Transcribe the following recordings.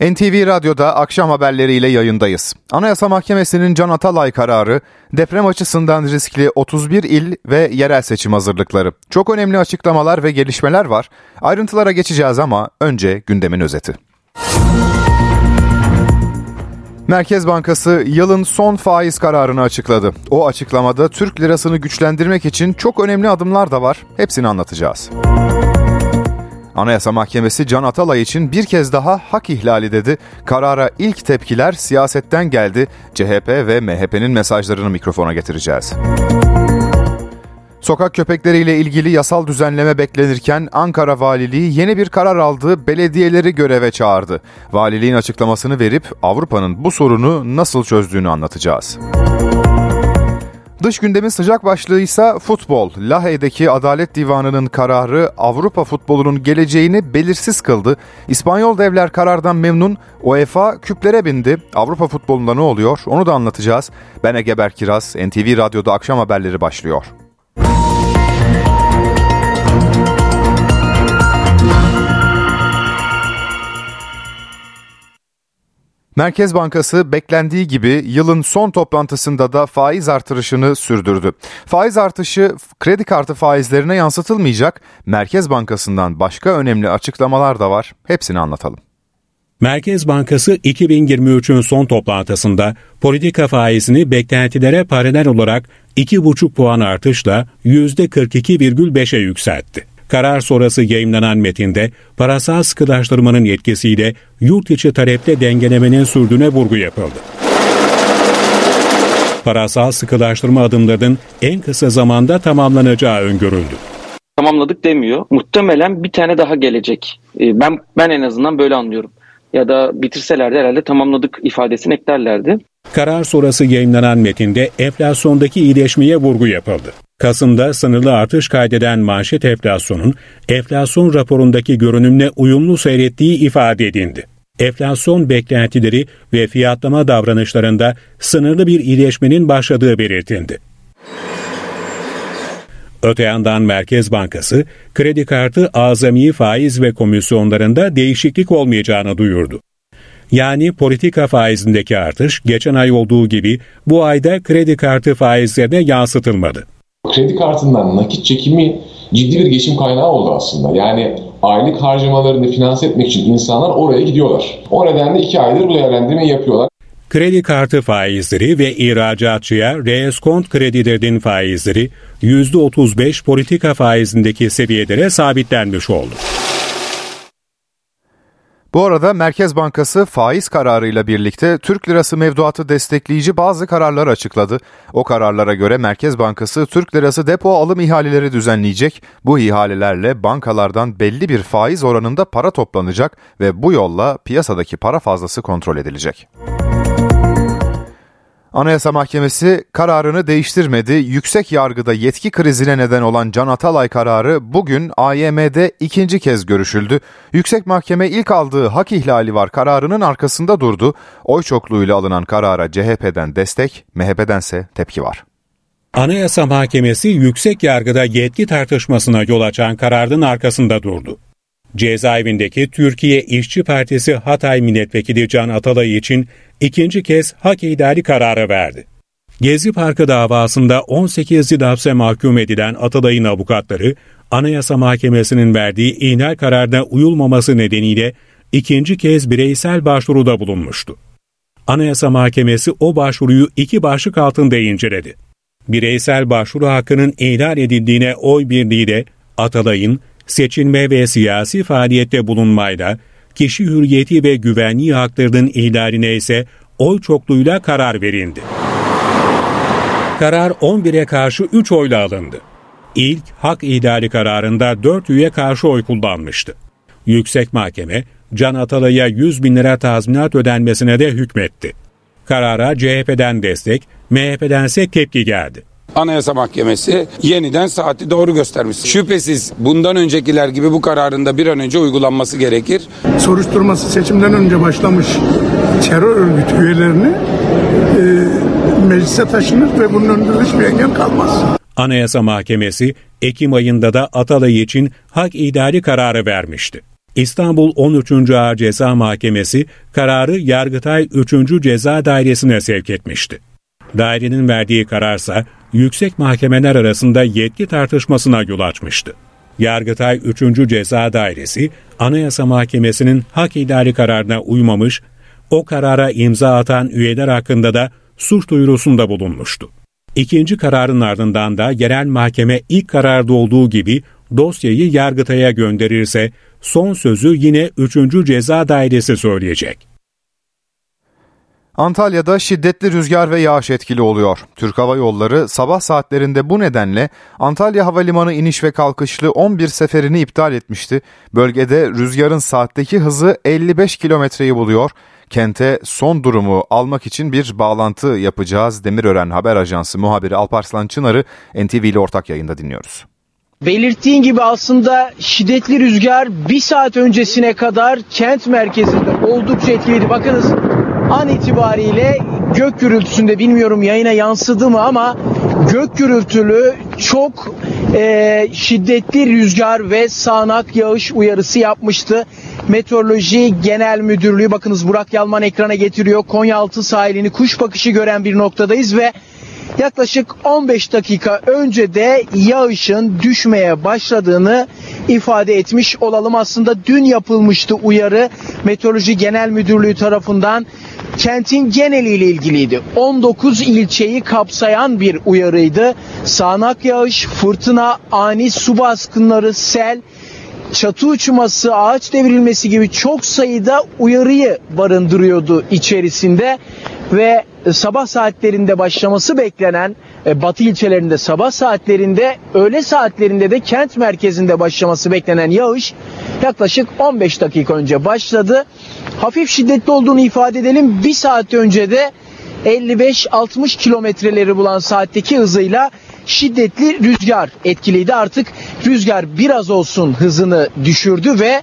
NTV Radyo'da akşam haberleriyle yayındayız. Anayasa Mahkemesi'nin Can Atalay kararı, deprem açısından riskli 31 il ve yerel seçim hazırlıkları. Çok önemli açıklamalar ve gelişmeler var. Ayrıntılara geçeceğiz ama önce gündemin özeti. Merkez Bankası yılın son faiz kararını açıkladı. O açıklamada Türk lirasını güçlendirmek için çok önemli adımlar da var. Hepsini anlatacağız. Anayasa Mahkemesi Can Atalay için bir kez daha hak ihlali dedi. Karara ilk tepkiler siyasetten geldi. CHP ve MHP'nin mesajlarını mikrofona getireceğiz. Sokak köpekleriyle ilgili yasal düzenleme beklenirken Ankara Valiliği yeni bir karar aldı, belediyeleri göreve çağırdı. Valiliğin açıklamasını verip Avrupa'nın bu sorunu nasıl çözdüğünü anlatacağız. Dış gündemin sıcak başlığı ise futbol. Lahey'deki Adalet Divanı'nın kararı Avrupa futbolunun geleceğini belirsiz kıldı. İspanyol devler karardan memnun. UEFA küplere bindi. Avrupa futbolunda ne oluyor onu da anlatacağız. Ben Ege Berkiraz, NTV Radyo'da akşam haberleri başlıyor. Merkez Bankası beklendiği gibi yılın son toplantısında da faiz artırışını sürdürdü. Faiz artışı kredi kartı faizlerine yansıtılmayacak. Merkez Bankası'ndan başka önemli açıklamalar da var. Hepsini anlatalım. Merkez Bankası 2023'ün son toplantısında politika faizini beklentilere paralel olarak 2,5 puan artışla %42,5'e yükseltti. Karar sonrası yayınlanan metinde parasal sıkılaştırmanın etkisiyle yurt içi talepte dengelemenin sürdüğüne vurgu yapıldı. Parasal sıkılaştırma adımlarının en kısa zamanda tamamlanacağı öngörüldü. Tamamladık demiyor. Muhtemelen bir tane daha gelecek. Ee, ben ben en azından böyle anlıyorum. Ya da bitirselerdi herhalde tamamladık ifadesini eklerlerdi. Karar sonrası yayınlanan metinde enflasyondaki iyileşmeye vurgu yapıldı. Kasım'da sınırlı artış kaydeden manşet enflasyonun enflasyon raporundaki görünümle uyumlu seyrettiği ifade edildi. Enflasyon beklentileri ve fiyatlama davranışlarında sınırlı bir iyileşmenin başladığı belirtildi. Öte yandan Merkez Bankası, kredi kartı azami faiz ve komisyonlarında değişiklik olmayacağını duyurdu. Yani politika faizindeki artış geçen ay olduğu gibi bu ayda kredi kartı faizlerine yansıtılmadı. Kredi kartından nakit çekimi ciddi bir geçim kaynağı oldu aslında. Yani aylık harcamalarını finanse etmek için insanlar oraya gidiyorlar. O nedenle iki aydır bu değerlendirmeyi yapıyorlar. Kredi kartı faizleri ve ihracatçıya reeskont kredilerinin faizleri %35 politika faizindeki seviyelere sabitlenmiş oldu. Bu arada Merkez Bankası faiz kararıyla birlikte Türk lirası mevduatı destekleyici bazı kararlar açıkladı. O kararlara göre Merkez Bankası Türk lirası depo alım ihaleleri düzenleyecek. Bu ihalelerle bankalardan belli bir faiz oranında para toplanacak ve bu yolla piyasadaki para fazlası kontrol edilecek. Anayasa Mahkemesi kararını değiştirmedi. Yüksek yargıda yetki krizine neden olan Can Atalay kararı bugün AYM'de ikinci kez görüşüldü. Yüksek Mahkeme ilk aldığı hak ihlali var kararının arkasında durdu. Oy çokluğuyla alınan karara CHP'den destek, MHP'dense tepki var. Anayasa Mahkemesi yüksek yargıda yetki tartışmasına yol açan kararın arkasında durdu. Cezaevindeki Türkiye İşçi Partisi Hatay Milletvekili Can Atalay için ikinci kez hak idari kararı verdi. Gezi Parkı davasında 18 yıl hapse mahkum edilen Atalay'ın avukatları, Anayasa Mahkemesi'nin verdiği ihlal kararına uyulmaması nedeniyle ikinci kez bireysel başvuruda bulunmuştu. Anayasa Mahkemesi o başvuruyu iki başlık altında inceledi. Bireysel başvuru hakkının ihlal edildiğine oy birliğiyle Atalay'ın seçilme ve siyasi faaliyette bulunmayla, kişi hürriyeti ve güvenliği haklarının ihlaline ise oy çokluğuyla karar verildi. Karar 11'e karşı 3 oyla alındı. İlk hak ihlali kararında 4 üye karşı oy kullanmıştı. Yüksek Mahkeme, Can Atalay'a 100 bin lira tazminat ödenmesine de hükmetti. Karara CHP'den destek, MHP'dense tepki geldi. Anayasa Mahkemesi yeniden saati doğru göstermiş. Şüphesiz bundan öncekiler gibi bu kararında bir an önce uygulanması gerekir. Soruşturması seçimden önce başlamış terör örgütü üyelerini e, meclise taşınır ve bunun önünde hiçbir engel kalmaz. Anayasa Mahkemesi Ekim ayında da Atalay için hak idari kararı vermişti. İstanbul 13. Ağır Ceza Mahkemesi kararı Yargıtay 3. Ceza Dairesi'ne sevk etmişti. Dairenin verdiği kararsa yüksek mahkemeler arasında yetki tartışmasına yol açmıştı. Yargıtay 3. Ceza Dairesi, Anayasa Mahkemesi'nin hak ihlali kararına uymamış, o karara imza atan üyeler hakkında da suç duyurusunda bulunmuştu. İkinci kararın ardından da genel mahkeme ilk kararda olduğu gibi dosyayı Yargıtay'a gönderirse son sözü yine 3. Ceza Dairesi söyleyecek. Antalya'da şiddetli rüzgar ve yağış etkili oluyor. Türk Hava Yolları sabah saatlerinde bu nedenle Antalya Havalimanı iniş ve kalkışlı 11 seferini iptal etmişti. Bölgede rüzgarın saatteki hızı 55 kilometreyi buluyor. Kente son durumu almak için bir bağlantı yapacağız. Demirören Haber Ajansı muhabiri Alparslan Çınar'ı NTV ile ortak yayında dinliyoruz. Belirttiğin gibi aslında şiddetli rüzgar bir saat öncesine kadar kent merkezinde oldukça etkiliydi. Bakınız an itibariyle gök gürültüsünde bilmiyorum yayına yansıdı mı ama gök gürültülü çok e, şiddetli rüzgar ve sağanak yağış uyarısı yapmıştı. Meteoroloji Genel Müdürlüğü bakınız Burak Yalman ekrana getiriyor. Konyaaltı sahilini kuş bakışı gören bir noktadayız ve yaklaşık 15 dakika önce de yağışın düşmeye başladığını ifade etmiş olalım. Aslında dün yapılmıştı uyarı Meteoroloji Genel Müdürlüğü tarafından kentin geneliyle ilgiliydi. 19 ilçeyi kapsayan bir uyarıydı. Sağanak yağış, fırtına, ani su baskınları, sel, çatı uçması, ağaç devrilmesi gibi çok sayıda uyarıyı barındırıyordu içerisinde ve sabah saatlerinde başlaması beklenen e, batı ilçelerinde sabah saatlerinde öğle saatlerinde de kent merkezinde başlaması beklenen yağış yaklaşık 15 dakika önce başladı. Hafif şiddetli olduğunu ifade edelim. Bir saat önce de 55-60 kilometreleri bulan saatteki hızıyla şiddetli rüzgar etkiliydi. Artık rüzgar biraz olsun hızını düşürdü ve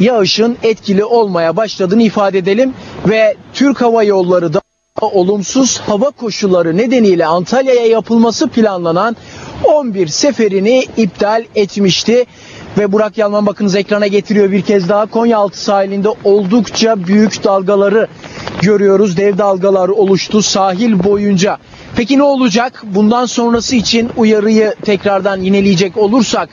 yağışın etkili olmaya başladığını ifade edelim ve Türk Hava Yolları da olumsuz hava koşulları nedeniyle Antalya'ya yapılması planlanan 11 seferini iptal etmişti. Ve Burak Yalman bakınız ekrana getiriyor bir kez daha Konyaaltı sahilinde oldukça büyük dalgaları görüyoruz. Dev dalgalar oluştu sahil boyunca. Peki ne olacak? Bundan sonrası için uyarıyı tekrardan yineleyecek olursak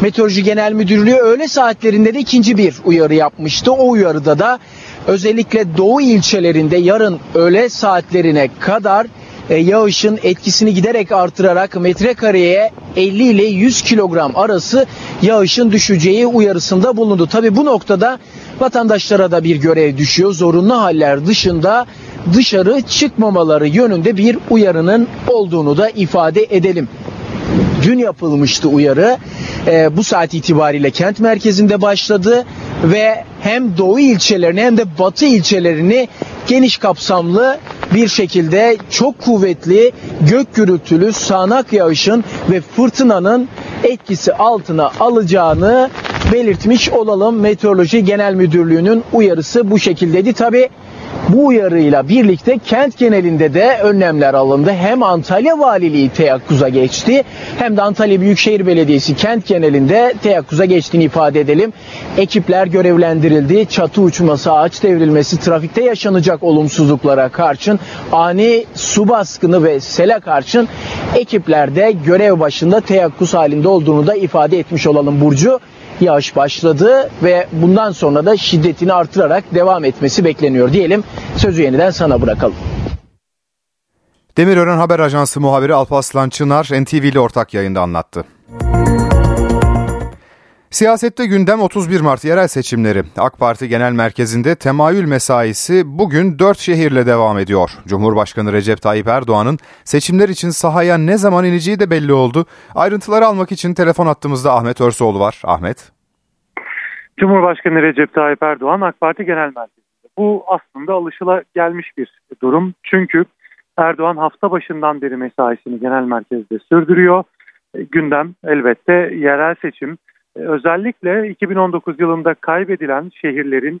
Meteoroloji Genel Müdürlüğü öğle saatlerinde de ikinci bir uyarı yapmıştı. O uyarıda da özellikle doğu ilçelerinde yarın öğle saatlerine kadar e, yağışın etkisini giderek artırarak metrekareye 50 ile 100 kilogram arası yağışın düşeceği uyarısında bulundu. Tabi bu noktada vatandaşlara da bir görev düşüyor. Zorunlu haller dışında dışarı çıkmamaları yönünde bir uyarının olduğunu da ifade edelim. Dün yapılmıştı uyarı. E, bu saat itibariyle kent merkezinde başladı ve hem doğu ilçelerini hem de batı ilçelerini geniş kapsamlı bir şekilde çok kuvvetli gök gürültülü sağanak yağışın ve fırtınanın etkisi altına alacağını belirtmiş olalım. Meteoroloji Genel Müdürlüğü'nün uyarısı bu şekildeydi. Tabi bu uyarıyla birlikte kent genelinde de önlemler alındı. Hem Antalya Valiliği teyakkuza geçti hem de Antalya Büyükşehir Belediyesi kent genelinde teyakkuza geçtiğini ifade edelim. Ekipler görevlendirildi. Çatı uçması, ağaç devrilmesi, trafikte yaşanacak olumsuzluklara karşın ani su baskını ve sele karşın ekipler de görev başında teyakkuz halinde olduğunu da ifade etmiş olalım Burcu yağış başladı ve bundan sonra da şiddetini artırarak devam etmesi bekleniyor diyelim. Sözü yeniden sana bırakalım. Demirören Haber Ajansı muhabiri Alparslan Çınar NTV ile ortak yayında anlattı. Siyasette gündem 31 Mart yerel seçimleri. AK Parti Genel Merkezi'nde temayül mesaisi bugün 4 şehirle devam ediyor. Cumhurbaşkanı Recep Tayyip Erdoğan'ın seçimler için sahaya ne zaman ineceği de belli oldu. Ayrıntıları almak için telefon attığımızda Ahmet Örsoğlu var. Ahmet. Cumhurbaşkanı Recep Tayyip Erdoğan AK Parti Genel Merkezi'nde. Bu aslında alışıla gelmiş bir durum. Çünkü Erdoğan hafta başından beri mesaisini genel merkezde sürdürüyor. Gündem elbette yerel seçim e, özellikle 2019 yılında kaybedilen şehirlerin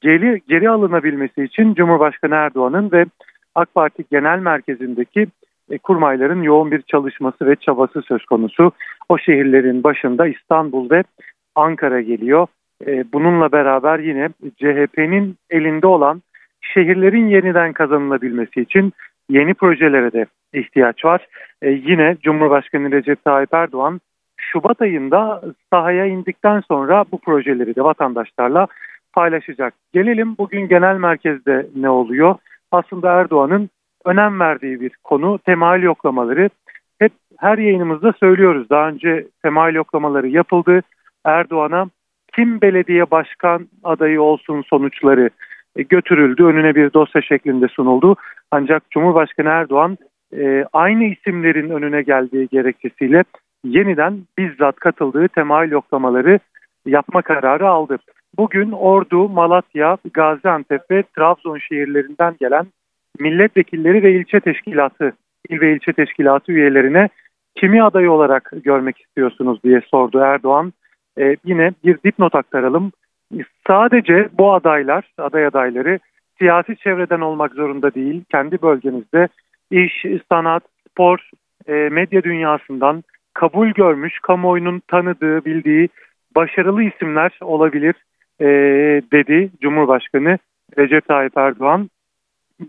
geri, geri alınabilmesi için Cumhurbaşkanı Erdoğan'ın ve AK Parti Genel Merkezi'ndeki e, kurmayların yoğun bir çalışması ve çabası söz konusu. O şehirlerin başında İstanbul ve Ankara geliyor. e, bununla beraber yine CHP'nin elinde olan şehirlerin yeniden kazanılabilmesi için yeni projelere de ihtiyaç var. E, yine Cumhurbaşkanı Recep Tayyip Erdoğan Şubat ayında sahaya indikten sonra bu projeleri de vatandaşlarla paylaşacak. Gelelim bugün genel merkezde ne oluyor? Aslında Erdoğan'ın önem verdiği bir konu temayül yoklamaları. Hep her yayınımızda söylüyoruz. Daha önce temayül yoklamaları yapıldı. Erdoğan'a kim belediye başkan adayı olsun sonuçları e, götürüldü. Önüne bir dosya şeklinde sunuldu. Ancak Cumhurbaşkanı Erdoğan e, aynı isimlerin önüne geldiği gerekçesiyle yeniden bizzat katıldığı temayül yoklamaları yapma kararı aldı. Bugün Ordu, Malatya, Gaziantep ve Trabzon şehirlerinden gelen milletvekilleri ve ilçe teşkilatı, il ve ilçe teşkilatı üyelerine kimi aday olarak görmek istiyorsunuz diye sordu Erdoğan. Ee, yine bir dipnot aktaralım. Sadece bu adaylar, aday adayları siyasi çevreden olmak zorunda değil. Kendi bölgenizde iş, sanat, spor, e, medya dünyasından kabul görmüş, kamuoyunun tanıdığı, bildiği başarılı isimler olabilir e, dedi Cumhurbaşkanı Recep Tayyip Erdoğan.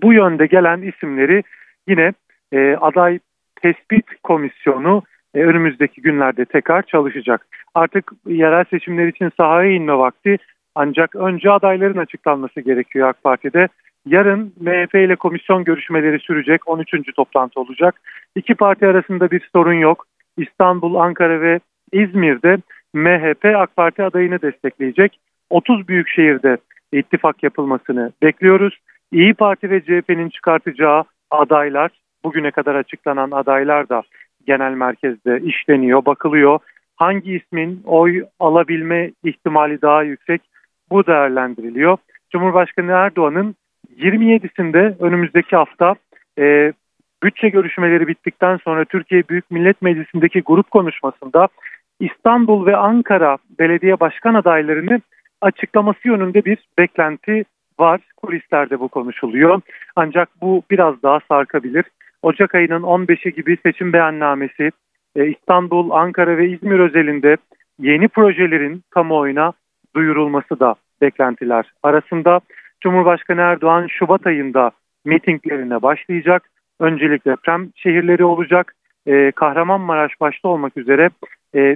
Bu yönde gelen isimleri yine e, aday tespit komisyonu e, önümüzdeki günlerde tekrar çalışacak. Artık yerel seçimler için sahaya inme vakti ancak önce adayların açıklanması gerekiyor AK Parti'de. Yarın MHP ile komisyon görüşmeleri sürecek 13. toplantı olacak. İki parti arasında bir sorun yok. İstanbul, Ankara ve İzmir'de MHP AK Parti adayını destekleyecek. 30 büyük şehirde ittifak yapılmasını bekliyoruz. İyi Parti ve CHP'nin çıkartacağı adaylar, bugüne kadar açıklanan adaylar da genel merkezde işleniyor, bakılıyor. Hangi ismin oy alabilme ihtimali daha yüksek bu değerlendiriliyor. Cumhurbaşkanı Erdoğan'ın 27'sinde önümüzdeki hafta e, bütçe görüşmeleri bittikten sonra Türkiye Büyük Millet Meclisi'ndeki grup konuşmasında İstanbul ve Ankara belediye başkan adaylarını açıklaması yönünde bir beklenti var. Kulislerde bu konuşuluyor. Ancak bu biraz daha sarkabilir. Ocak ayının 15'i gibi seçim beyannamesi e, İstanbul, Ankara ve İzmir özelinde yeni projelerin kamuoyuna duyurulması da beklentiler arasında. Cumhurbaşkanı Erdoğan Şubat ayında mitinglerine başlayacak. Öncelikle deprem şehirleri olacak. E, Kahramanmaraş başta olmak üzere e,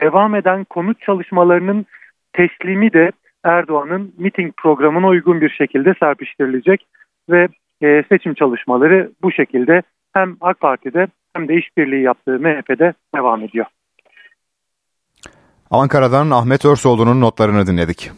devam eden konut çalışmalarının teslimi de Erdoğan'ın miting programına uygun bir şekilde serpiştirilecek ve e, seçim çalışmaları bu şekilde hem AK Parti'de hem de işbirliği yaptığı MHP'de devam ediyor. Ankara'dan Ahmet Örsoğlu'nun notlarını dinledik.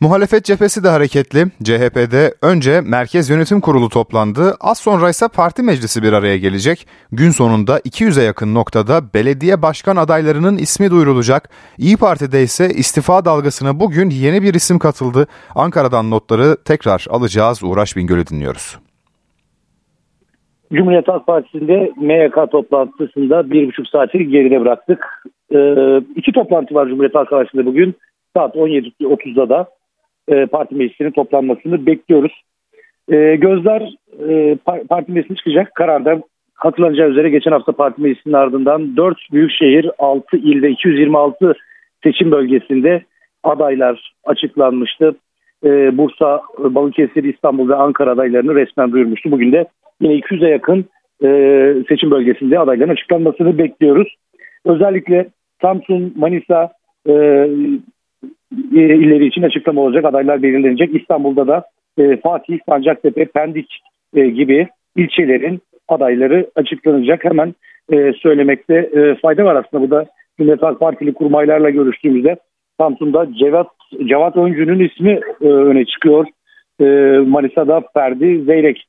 Muhalefet cephesi de hareketli. CHP'de önce Merkez Yönetim Kurulu toplandı. Az sonra ise parti meclisi bir araya gelecek. Gün sonunda 200'e yakın noktada belediye başkan adaylarının ismi duyurulacak. İyi Parti'de ise istifa dalgasına bugün yeni bir isim katıldı. Ankara'dan notları tekrar alacağız. Uğraş Bingöl'ü dinliyoruz. Cumhuriyet Halk Partisi'nde MYK toplantısında bir buçuk saati geride bıraktık. Ee, iki toplantı var Cumhuriyet Halk Partisi'nde bugün. Saat 17.30'da da e, parti meclisinin toplanmasını bekliyoruz. E, gözler e, parti meclisine çıkacak. Kararda hatırlanacağı üzere geçen hafta parti meclisinin ardından 4 büyükşehir 6 ilde 226 seçim bölgesinde adaylar açıklanmıştı. Bursa, Balıkesir, İstanbul ve Ankara adaylarını resmen duyurmuştu. Bugün de yine 200'e yakın seçim bölgesinde adayların açıklanmasını bekliyoruz. Özellikle Samsun, Manisa, illeri için açıklama olacak. Adaylar belirlenecek. İstanbul'da da e, Fatih, Sancaktepe, Pendik e, gibi ilçelerin adayları açıklanacak. Hemen e, söylemekte e, fayda var aslında. Bu da Cumhuriyet Halk Partili kurmaylarla görüştüğümüzde Samsun'da Cevat, Cevat Öncü'nün ismi e, öne çıkıyor. E, Manisa'da Ferdi Zeyrek.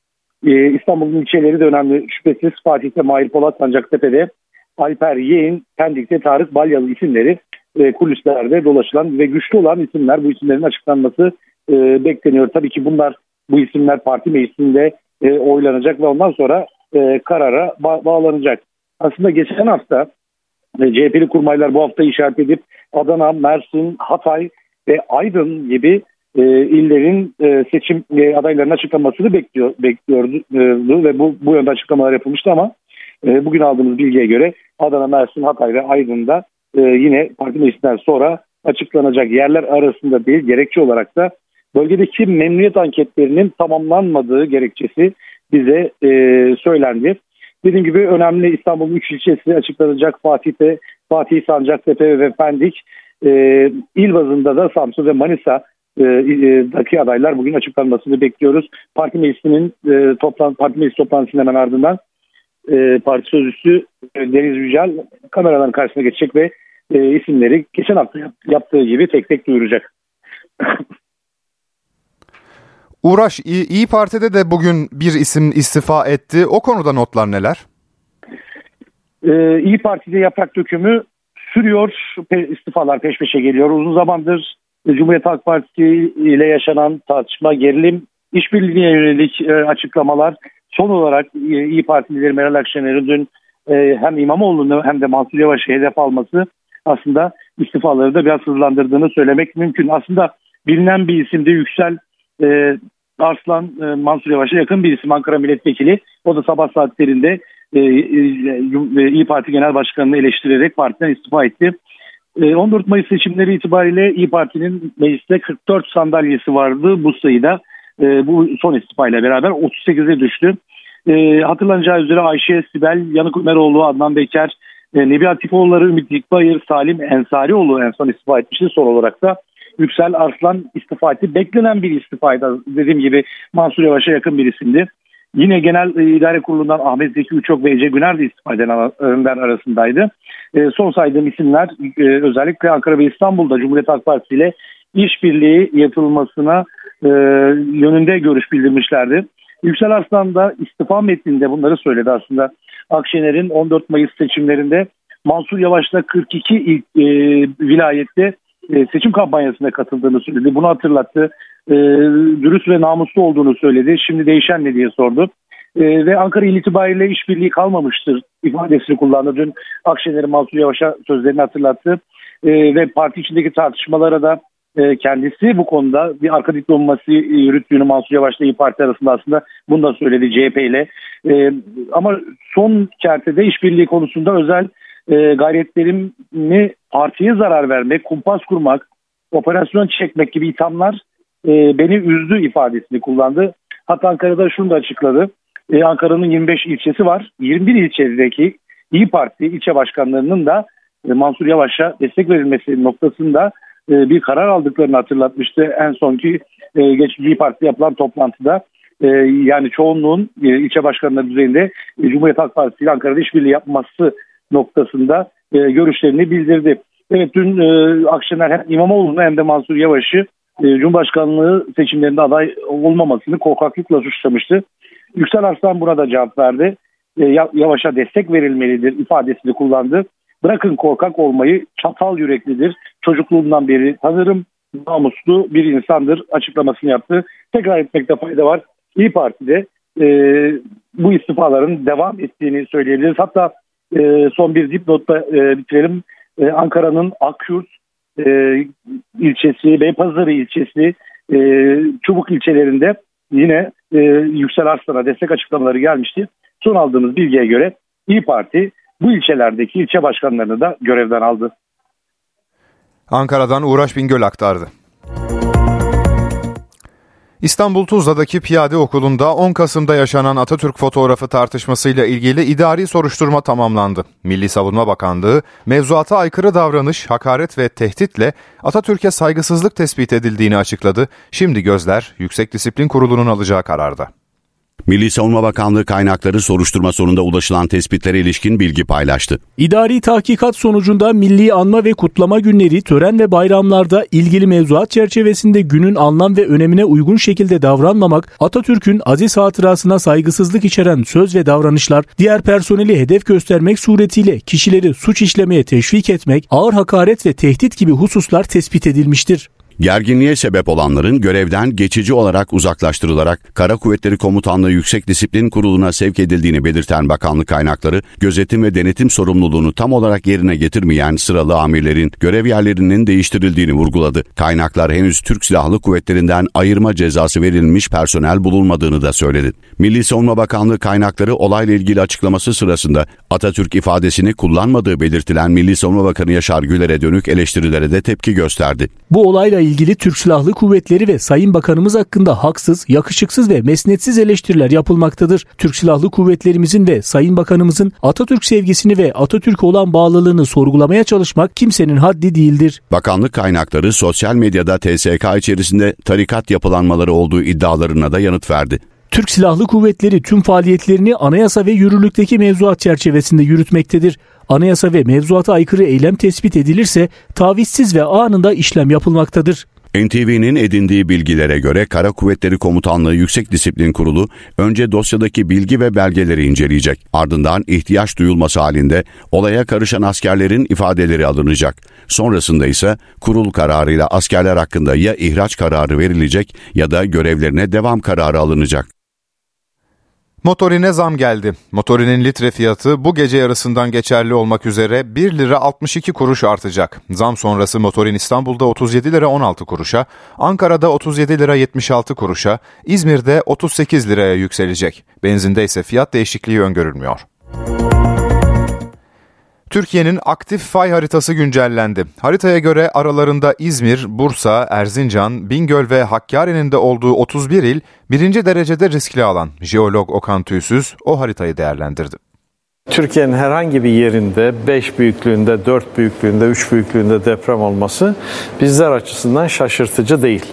E, İstanbul'un ilçeleri de önemli. Şüphesiz Fatih'te Mahir Polat, Sancaktepe'de Alper Yeğin, Pendik'te Tarık Balyalı isimleri e, kulislerde dolaşılan ve güçlü olan isimler bu isimlerin açıklanması e, bekleniyor. Tabii ki bunlar bu isimler parti meclisinde e, oylanacak ve ondan sonra e, karara ba- bağlanacak. Aslında geçen hafta CHP'li kurmaylar bu hafta işaret edip Adana, Mersin, Hatay ve Aydın gibi e, illerin e, seçim e, adaylarının açıklamasını bekliyor bekliyordu e, ve bu bu yönde açıklamalar yapılmıştı ama e, bugün aldığımız bilgiye göre Adana, Mersin, Hatay ve Aydın'da e, yine parti meclisinden sonra açıklanacak yerler arasında değil gerekçe olarak da bölgedeki memnuniyet anketlerinin tamamlanmadığı gerekçesi bize e, söylendi. Dediğim gibi önemli İstanbul'un 3 ilçesi açıklanacak Fatih'te, Fatih, Sancaktepe ve Pendik. E, il bazında da Samsun ve Manisa e, e, daki adaylar bugün açıklanmasını bekliyoruz. Parti meclisinin e, toplan, parti meclis toplantısının hemen ardından e, parti sözcüsü e, Deniz Yücel kameraların karşısına geçecek ve e, isimleri geçen hafta yaptığı gibi tek tek duyuracak. Uğraş İyi, İyi Parti'de de bugün bir isim istifa etti. O konuda notlar neler? Ee, İyi Parti'de yaprak dökümü sürüyor. Pe- istifalar peş peşe geliyor. Uzun zamandır Cumhuriyet Halk Partisi ile yaşanan tartışma, gerilim, işbirliğine yönelik e, açıklamalar. Son olarak İyi Parti lideri Meral Akşener'in dün e, hem İmamoğlu'nu hem de Mansur Yavaş'ı hedef alması aslında istifaları da biraz hızlandırdığını söylemek mümkün. Aslında bilinen bir isimdi Yüksel e, Arslan e, Mansur Yavaş'a yakın bir isim Ankara Milletvekili. O da sabah saatlerinde İyi Parti Genel Başkanı'nı eleştirerek partiden istifa etti. E, 14 Mayıs seçimleri itibariyle İyi Parti'nin mecliste 44 sandalyesi vardı bu sayıda. E, bu son istifayla beraber 38'e düştü. E, hatırlanacağı üzere Ayşe, Sibel, Yanık Ömeroğlu, Adnan Beker, e, Nebi Atifoğulları, Ümit Dikbayır, Salim Ensarioğlu en son istifa etmişti. Son olarak da Yüksel Arslan istifa etti. Beklenen bir istifaydı. Dediğim gibi Mansur Yavaş'a yakın bir isimdi. Yine Genel İdare Kurulu'ndan Ahmet Zeki Uçok ve Ece Güner de istifa edenler arasındaydı. E, son saydığım isimler e, özellikle Ankara ve İstanbul'da Cumhuriyet Halk Partisi ile işbirliği yapılmasına e, yönünde görüş bildirmişlerdi. Yüksel Arslan da istifa metninde bunları söyledi aslında. Akşener'in 14 Mayıs seçimlerinde Mansur Yavaş'la 42 ilk, e, vilayette e, seçim kampanyasına katıldığını söyledi. Bunu hatırlattı. E, dürüst ve namuslu olduğunu söyledi. Şimdi değişen ne diye sordu. E, ve Ankara il itibariyle işbirliği kalmamıştır ifadesini kullandı. Dün Akşener'in Mansur Yavaş'a sözlerini hatırlattı. ve parti içindeki tartışmalara da kendisi bu konuda bir arka diplomasi yürüttüğünü Mansur Yavaş'la İyi Parti arasında aslında bunu da söyledi CHP ile. ama son kertede işbirliği konusunda özel e, gayretlerimi partiye zarar vermek, kumpas kurmak, operasyon çekmek gibi ithamlar e, beni üzdü ifadesini kullandı. Hatta Ankara'da şunu da açıkladı. E, Ankara'nın 25 ilçesi var. 21 ilçedeki İyi Parti ilçe başkanlarının da e, Mansur Yavaş'a destek verilmesi noktasında e, bir karar aldıklarını hatırlatmıştı. En sonki e, geç İyi Parti yapılan toplantıda e, yani çoğunluğun ilçe başkanları düzeyinde e, Cumhuriyet Halk Partisi ile Ankara'da işbirliği yapması noktasında görüşlerini bildirdi. Evet dün e, Akşener hem İmamoğlu'nu hem de Mansur Yavaş'ı Cumhurbaşkanlığı seçimlerinde aday olmamasını korkaklıkla suçlamıştı. Yüksel Arslan buna da cevap verdi. Yavaş'a destek verilmelidir ifadesini kullandı. Bırakın korkak olmayı çatal yüreklidir. Çocukluğumdan beri tanırım. Namuslu bir insandır açıklamasını yaptı. Tekrar etmekte fayda var. İyi Parti'de e, bu istifaların devam ettiğini söyleyebiliriz. Hatta e, son bir dipnotla e, bitirelim. E, Ankara'nın Akyurt e, ilçesi, Beypazarı ilçesi, e, Çubuk ilçelerinde yine e, Yüksel Arslan'a destek açıklamaları gelmişti. Son aldığımız bilgiye göre İyi Parti bu ilçelerdeki ilçe başkanlarını da görevden aldı. Ankara'dan Uğraş Bingöl aktardı. İstanbul Tuzla'daki piyade okulunda 10 Kasım'da yaşanan Atatürk fotoğrafı tartışmasıyla ilgili idari soruşturma tamamlandı. Milli Savunma Bakanlığı mevzuata aykırı davranış, hakaret ve tehditle Atatürk'e saygısızlık tespit edildiğini açıkladı. Şimdi gözler Yüksek Disiplin Kurulu'nun alacağı kararda. Milli Savunma Bakanlığı kaynakları soruşturma sonunda ulaşılan tespitlere ilişkin bilgi paylaştı. İdari tahkikat sonucunda milli anma ve kutlama günleri, tören ve bayramlarda ilgili mevzuat çerçevesinde günün anlam ve önemine uygun şekilde davranmamak, Atatürk'ün aziz hatırasına saygısızlık içeren söz ve davranışlar, diğer personeli hedef göstermek suretiyle kişileri suç işlemeye teşvik etmek, ağır hakaret ve tehdit gibi hususlar tespit edilmiştir. Gerginliğe sebep olanların görevden geçici olarak uzaklaştırılarak Kara Kuvvetleri Komutanlığı Yüksek Disiplin Kurulu'na sevk edildiğini belirten bakanlık kaynakları, gözetim ve denetim sorumluluğunu tam olarak yerine getirmeyen sıralı amirlerin görev yerlerinin değiştirildiğini vurguladı. Kaynaklar henüz Türk Silahlı Kuvvetleri'nden ayırma cezası verilmiş personel bulunmadığını da söyledi. Milli Savunma Bakanlığı kaynakları olayla ilgili açıklaması sırasında Atatürk ifadesini kullanmadığı belirtilen Milli Savunma Bakanı Yaşar Güler'e dönük eleştirilere de tepki gösterdi. Bu olayla ilgili Türk Silahlı Kuvvetleri ve Sayın Bakanımız hakkında haksız, yakışıksız ve mesnetsiz eleştiriler yapılmaktadır. Türk Silahlı Kuvvetlerimizin ve Sayın Bakanımızın Atatürk sevgisini ve Atatürk'e olan bağlılığını sorgulamaya çalışmak kimsenin haddi değildir. Bakanlık kaynakları sosyal medyada TSK içerisinde tarikat yapılanmaları olduğu iddialarına da yanıt verdi. Türk Silahlı Kuvvetleri tüm faaliyetlerini anayasa ve yürürlükteki mevzuat çerçevesinde yürütmektedir. Anayasa ve mevzuata aykırı eylem tespit edilirse tavizsiz ve anında işlem yapılmaktadır. NTV'nin edindiği bilgilere göre Kara Kuvvetleri Komutanlığı Yüksek Disiplin Kurulu önce dosyadaki bilgi ve belgeleri inceleyecek. Ardından ihtiyaç duyulması halinde olaya karışan askerlerin ifadeleri alınacak. Sonrasında ise kurul kararıyla askerler hakkında ya ihraç kararı verilecek ya da görevlerine devam kararı alınacak. Motorine zam geldi. Motorinin litre fiyatı bu gece yarısından geçerli olmak üzere 1 lira 62 kuruş artacak. Zam sonrası motorin İstanbul'da 37 lira 16 kuruşa, Ankara'da 37 lira 76 kuruşa, İzmir'de 38 liraya yükselecek. Benzinde ise fiyat değişikliği öngörülmüyor. Türkiye'nin aktif fay haritası güncellendi. Haritaya göre aralarında İzmir, Bursa, Erzincan, Bingöl ve Hakkari'nin de olduğu 31 il birinci derecede riskli alan. Jeolog Okan Tüysüz o haritayı değerlendirdi. Türkiye'nin herhangi bir yerinde 5 büyüklüğünde, 4 büyüklüğünde, 3 büyüklüğünde deprem olması bizler açısından şaşırtıcı değil.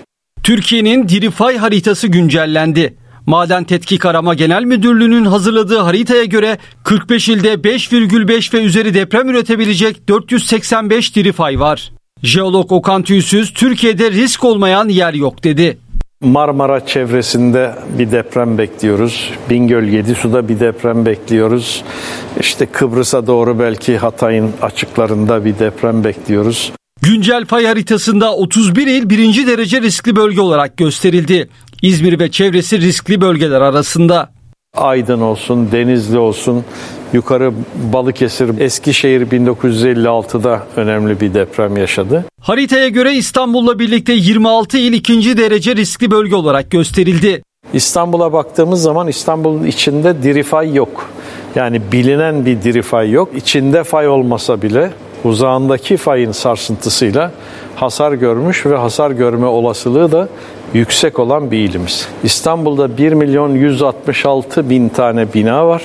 Türkiye'nin diri fay haritası güncellendi. Maden Tetkik Arama Genel Müdürlüğü'nün hazırladığı haritaya göre 45 ilde 5,5 ve üzeri deprem üretebilecek 485 diri fay var. Jeolog Okan Tüysüz, Türkiye'de risk olmayan yer yok dedi. Marmara çevresinde bir deprem bekliyoruz. Bingöl Yedisu'da bir deprem bekliyoruz. İşte Kıbrıs'a doğru belki Hatay'ın açıklarında bir deprem bekliyoruz. Güncel fay haritasında 31 il birinci derece riskli bölge olarak gösterildi. İzmir ve çevresi riskli bölgeler arasında. Aydın olsun, Denizli olsun, yukarı Balıkesir, Eskişehir 1956'da önemli bir deprem yaşadı. Haritaya göre İstanbul'la birlikte 26 il ikinci derece riskli bölge olarak gösterildi. İstanbul'a baktığımız zaman İstanbul'un içinde diri fay yok. Yani bilinen bir diri fay yok. İçinde fay olmasa bile uzağındaki fayın sarsıntısıyla hasar görmüş ve hasar görme olasılığı da yüksek olan bir ilimiz. İstanbul'da 1 milyon 166 bin tane bina var.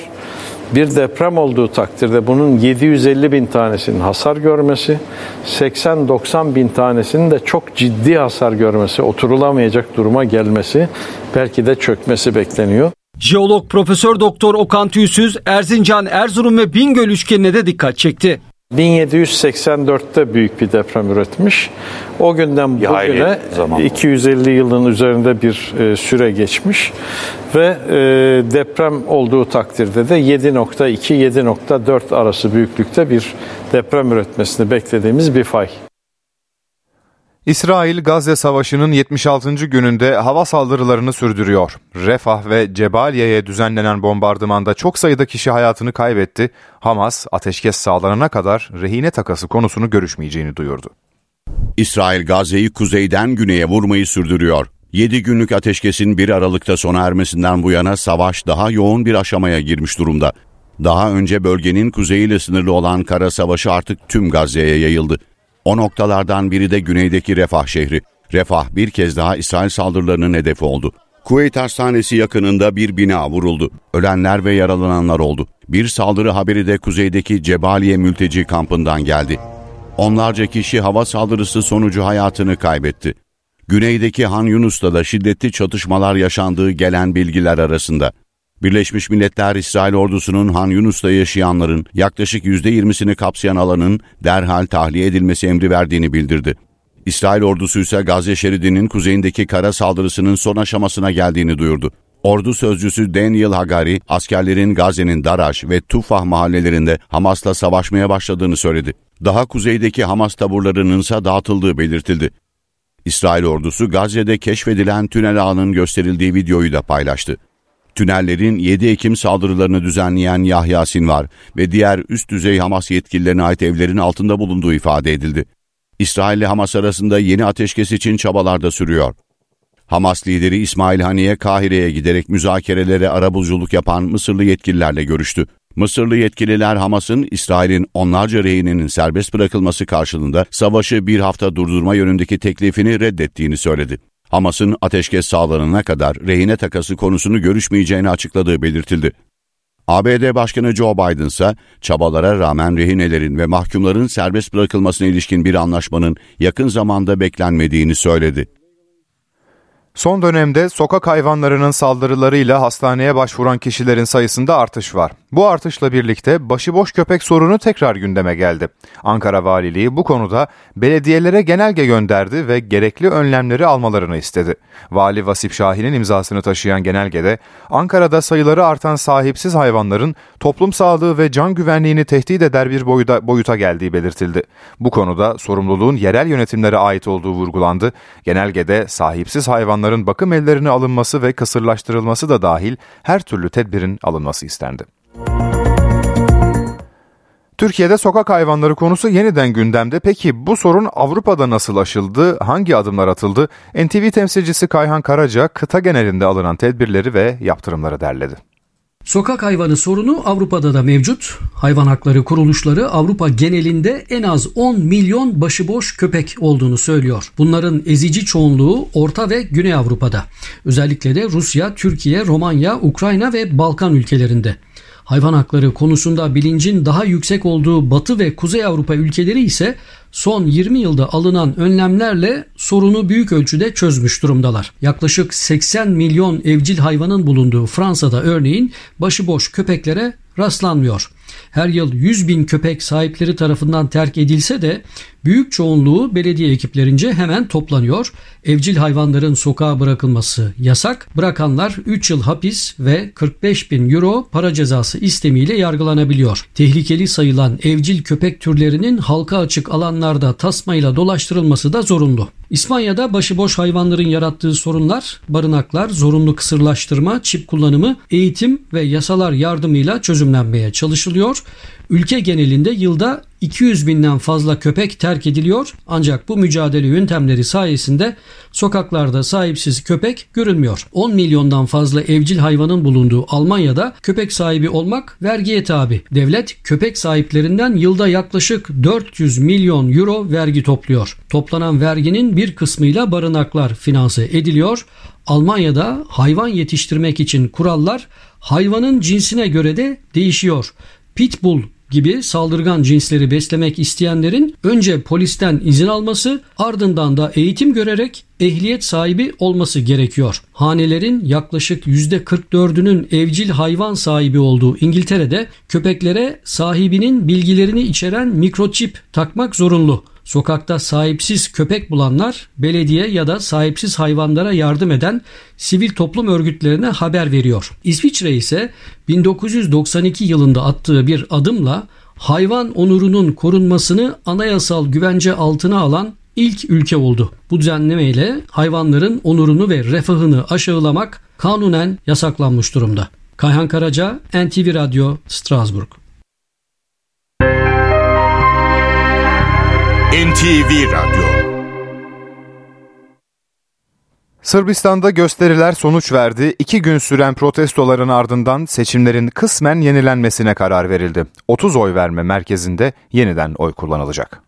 Bir deprem olduğu takdirde bunun 750 bin tanesinin hasar görmesi, 80-90 bin tanesinin de çok ciddi hasar görmesi, oturulamayacak duruma gelmesi, belki de çökmesi bekleniyor. Jeolog Profesör Doktor Okan Tüysüz, Erzincan, Erzurum ve Bingöl üçgenine de dikkat çekti. 1784'te büyük bir deprem üretmiş. O günden bugüne 250 yılın üzerinde bir e, süre geçmiş ve e, deprem olduğu takdirde de 7.2-7.4 arası büyüklükte bir deprem üretmesini beklediğimiz bir fay. İsrail Gazze Savaşı'nın 76. gününde hava saldırılarını sürdürüyor. Refah ve Cebaliye'ye düzenlenen bombardımanda çok sayıda kişi hayatını kaybetti. Hamas ateşkes sağlanana kadar rehine takası konusunu görüşmeyeceğini duyurdu. İsrail Gazze'yi kuzeyden güneye vurmayı sürdürüyor. 7 günlük ateşkesin 1 Aralık'ta sona ermesinden bu yana savaş daha yoğun bir aşamaya girmiş durumda. Daha önce bölgenin kuzeyiyle sınırlı olan kara savaşı artık tüm Gazze'ye yayıldı. O noktalardan biri de güneydeki Refah şehri. Refah bir kez daha İsrail saldırılarının hedefi oldu. Kuveyt Hastanesi yakınında bir bina vuruldu. Ölenler ve yaralananlar oldu. Bir saldırı haberi de kuzeydeki Cebaliye mülteci kampından geldi. Onlarca kişi hava saldırısı sonucu hayatını kaybetti. Güneydeki Han Yunus'ta da şiddetli çatışmalar yaşandığı gelen bilgiler arasında. Birleşmiş Milletler İsrail ordusunun Han Yunus'ta yaşayanların yaklaşık %20'sini kapsayan alanın derhal tahliye edilmesi emri verdiğini bildirdi. İsrail ordusu ise Gazze şeridinin kuzeyindeki kara saldırısının son aşamasına geldiğini duyurdu. Ordu sözcüsü Daniel Hagari, askerlerin Gazze'nin Daraş ve Tufah mahallelerinde Hamas'la savaşmaya başladığını söyledi. Daha kuzeydeki Hamas taburlarının ise dağıtıldığı belirtildi. İsrail ordusu Gazze'de keşfedilen tünel ağının gösterildiği videoyu da paylaştı. Tünellerin 7 Ekim saldırılarını düzenleyen Yahya Sinvar ve diğer üst düzey Hamas yetkililerine ait evlerin altında bulunduğu ifade edildi. İsrail ile Hamas arasında yeni ateşkes için çabalar da sürüyor. Hamas lideri İsmail Haniye Kahire'ye giderek müzakerelere arabuluculuk yapan Mısırlı yetkililerle görüştü. Mısırlı yetkililer Hamas'ın İsrail'in onlarca rehininin serbest bırakılması karşılığında savaşı bir hafta durdurma yönündeki teklifini reddettiğini söyledi. Hamas'ın ateşkes sağlanana kadar rehine takası konusunu görüşmeyeceğini açıkladığı belirtildi. ABD Başkanı Joe Biden ise çabalara rağmen rehinelerin ve mahkumların serbest bırakılmasına ilişkin bir anlaşmanın yakın zamanda beklenmediğini söyledi. Son dönemde sokak hayvanlarının saldırılarıyla hastaneye başvuran kişilerin sayısında artış var. Bu artışla birlikte başıboş köpek sorunu tekrar gündeme geldi. Ankara Valiliği bu konuda belediyelere genelge gönderdi ve gerekli önlemleri almalarını istedi. Vali Vasip Şahin'in imzasını taşıyan genelgede Ankara'da sayıları artan sahipsiz hayvanların toplum sağlığı ve can güvenliğini tehdit eder bir boyuta, boyuta geldiği belirtildi. Bu konuda sorumluluğun yerel yönetimlere ait olduğu vurgulandı. Genelgede sahipsiz hayvanların bakım ellerine alınması ve kısırlaştırılması da dahil her türlü tedbirin alınması istendi. Türkiye'de sokak hayvanları konusu yeniden gündemde. Peki bu sorun Avrupa'da nasıl aşıldı? Hangi adımlar atıldı? NTV temsilcisi Kayhan Karaca kıta genelinde alınan tedbirleri ve yaptırımları derledi. Sokak hayvanı sorunu Avrupa'da da mevcut. Hayvan hakları kuruluşları Avrupa genelinde en az 10 milyon başıboş köpek olduğunu söylüyor. Bunların ezici çoğunluğu Orta ve Güney Avrupa'da. Özellikle de Rusya, Türkiye, Romanya, Ukrayna ve Balkan ülkelerinde. Hayvan hakları konusunda bilincin daha yüksek olduğu Batı ve Kuzey Avrupa ülkeleri ise son 20 yılda alınan önlemlerle sorunu büyük ölçüde çözmüş durumdalar. Yaklaşık 80 milyon evcil hayvanın bulunduğu Fransa'da örneğin başıboş köpeklere rastlanmıyor. Her yıl 100 bin köpek sahipleri tarafından terk edilse de büyük çoğunluğu belediye ekiplerince hemen toplanıyor. Evcil hayvanların sokağa bırakılması yasak. Bırakanlar 3 yıl hapis ve 45 bin euro para cezası istemiyle yargılanabiliyor. Tehlikeli sayılan evcil köpek türlerinin halka açık alanlarda tasmayla dolaştırılması da zorunlu. İspanya'da başıboş hayvanların yarattığı sorunlar, barınaklar, zorunlu kısırlaştırma, çip kullanımı, eğitim ve yasalar yardımıyla çözümlenmeye çalışılıyor. Ülke genelinde yılda 200 binden fazla köpek terk ediliyor ancak bu mücadele yöntemleri sayesinde sokaklarda sahipsiz köpek görülmüyor. 10 milyondan fazla evcil hayvanın bulunduğu Almanya'da köpek sahibi olmak vergiye tabi. Devlet köpek sahiplerinden yılda yaklaşık 400 milyon euro vergi topluyor. Toplanan verginin bir kısmıyla barınaklar finanse ediliyor. Almanya'da hayvan yetiştirmek için kurallar hayvanın cinsine göre de değişiyor. Pitbull gibi saldırgan cinsleri beslemek isteyenlerin önce polisten izin alması ardından da eğitim görerek ehliyet sahibi olması gerekiyor. Hanelerin yaklaşık %44'ünün evcil hayvan sahibi olduğu İngiltere'de köpeklere sahibinin bilgilerini içeren mikroçip takmak zorunlu. Sokakta sahipsiz köpek bulanlar belediye ya da sahipsiz hayvanlara yardım eden sivil toplum örgütlerine haber veriyor. İsviçre ise 1992 yılında attığı bir adımla hayvan onurunun korunmasını anayasal güvence altına alan ilk ülke oldu. Bu düzenleme ile hayvanların onurunu ve refahını aşağılamak kanunen yasaklanmış durumda. Kayhan Karaca, NTV Radyo, Strasbourg. NTV Radyo Sırbistan'da gösteriler sonuç verdi. İki gün süren protestoların ardından seçimlerin kısmen yenilenmesine karar verildi. 30 oy verme merkezinde yeniden oy kullanılacak.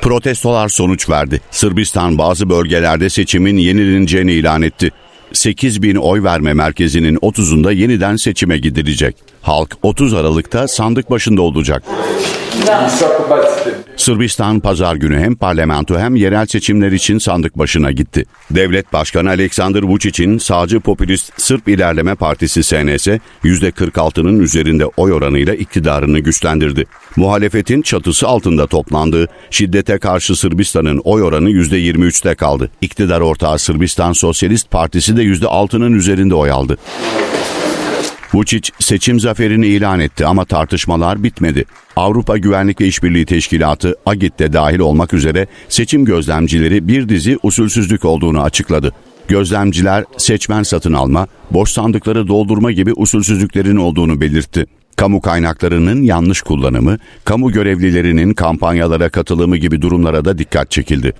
Protestolar sonuç verdi. Sırbistan bazı bölgelerde seçimin yenileneceğini ilan etti. 8 bin oy verme merkezinin 30'unda yeniden seçime gidilecek. Halk 30 Aralık'ta sandık başında olacak. Sırbistan pazar günü hem parlamento hem yerel seçimler için sandık başına gitti. Devlet Başkanı Aleksandar Vučić'in sağcı popülist Sırp İlerleme Partisi SNS %46'nın üzerinde oy oranıyla iktidarını güçlendirdi. Muhalefetin çatısı altında toplandığı şiddete karşı Sırbistan'ın oy oranı %23'te kaldı. İktidar ortağı Sırbistan Sosyalist Partisi de %6'nın üzerinde oy aldı. Vučić seçim zaferini ilan etti ama tartışmalar bitmedi. Avrupa Güvenlik ve İşbirliği Teşkilatı AGİT de dahil olmak üzere seçim gözlemcileri bir dizi usulsüzlük olduğunu açıkladı. Gözlemciler seçmen satın alma, boş sandıkları doldurma gibi usulsüzlüklerin olduğunu belirtti. Kamu kaynaklarının yanlış kullanımı, kamu görevlilerinin kampanyalara katılımı gibi durumlara da dikkat çekildi.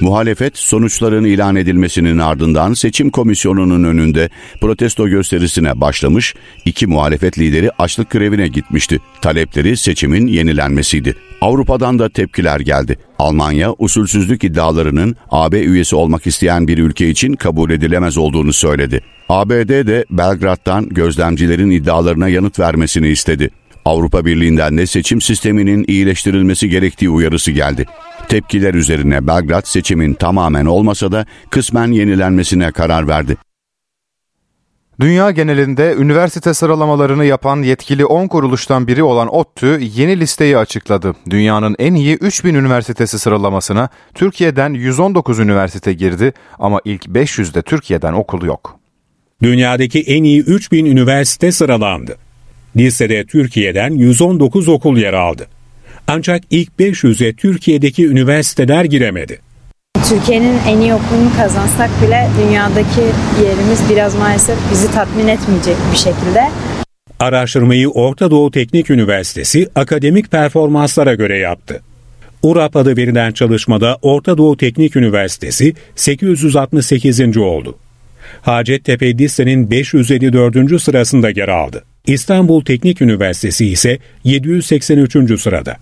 Muhalefet sonuçların ilan edilmesinin ardından seçim komisyonunun önünde protesto gösterisine başlamış, iki muhalefet lideri açlık grevine gitmişti. Talepleri seçimin yenilenmesiydi. Avrupa'dan da tepkiler geldi. Almanya usulsüzlük iddialarının AB üyesi olmak isteyen bir ülke için kabul edilemez olduğunu söyledi. ABD de Belgrad'dan gözlemcilerin iddialarına yanıt vermesini istedi. Avrupa Birliği'nden de seçim sisteminin iyileştirilmesi gerektiği uyarısı geldi. Tepkiler üzerine Belgrad seçimin tamamen olmasa da kısmen yenilenmesine karar verdi. Dünya genelinde üniversite sıralamalarını yapan yetkili 10 kuruluştan biri olan ODTÜ yeni listeyi açıkladı. Dünyanın en iyi 3000 üniversitesi sıralamasına Türkiye'den 119 üniversite girdi ama ilk 500'de Türkiye'den okul yok. Dünyadaki en iyi 3000 üniversite sıralandı. Listede Türkiye'den 119 okul yer aldı. Ancak ilk 500'e Türkiye'deki üniversiteler giremedi. Türkiye'nin en iyi okulunu kazansak bile dünyadaki yerimiz biraz maalesef bizi tatmin etmeyecek bir şekilde. Araştırmayı Orta Doğu Teknik Üniversitesi akademik performanslara göre yaptı. URAP adı verilen çalışmada Orta Doğu Teknik Üniversitesi 868. oldu. Hacettepe listenin 554. sırasında yer aldı. İstanbul Teknik Üniversitesi ise 783. sırada.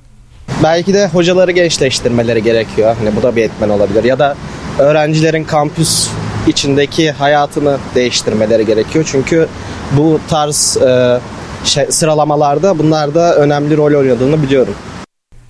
Belki de hocaları gençleştirmeleri gerekiyor. Hani bu da bir etmen olabilir. Ya da öğrencilerin kampüs içindeki hayatını değiştirmeleri gerekiyor. Çünkü bu tarz e, şey, sıralamalarda bunlar da önemli rol oynadığını biliyorum.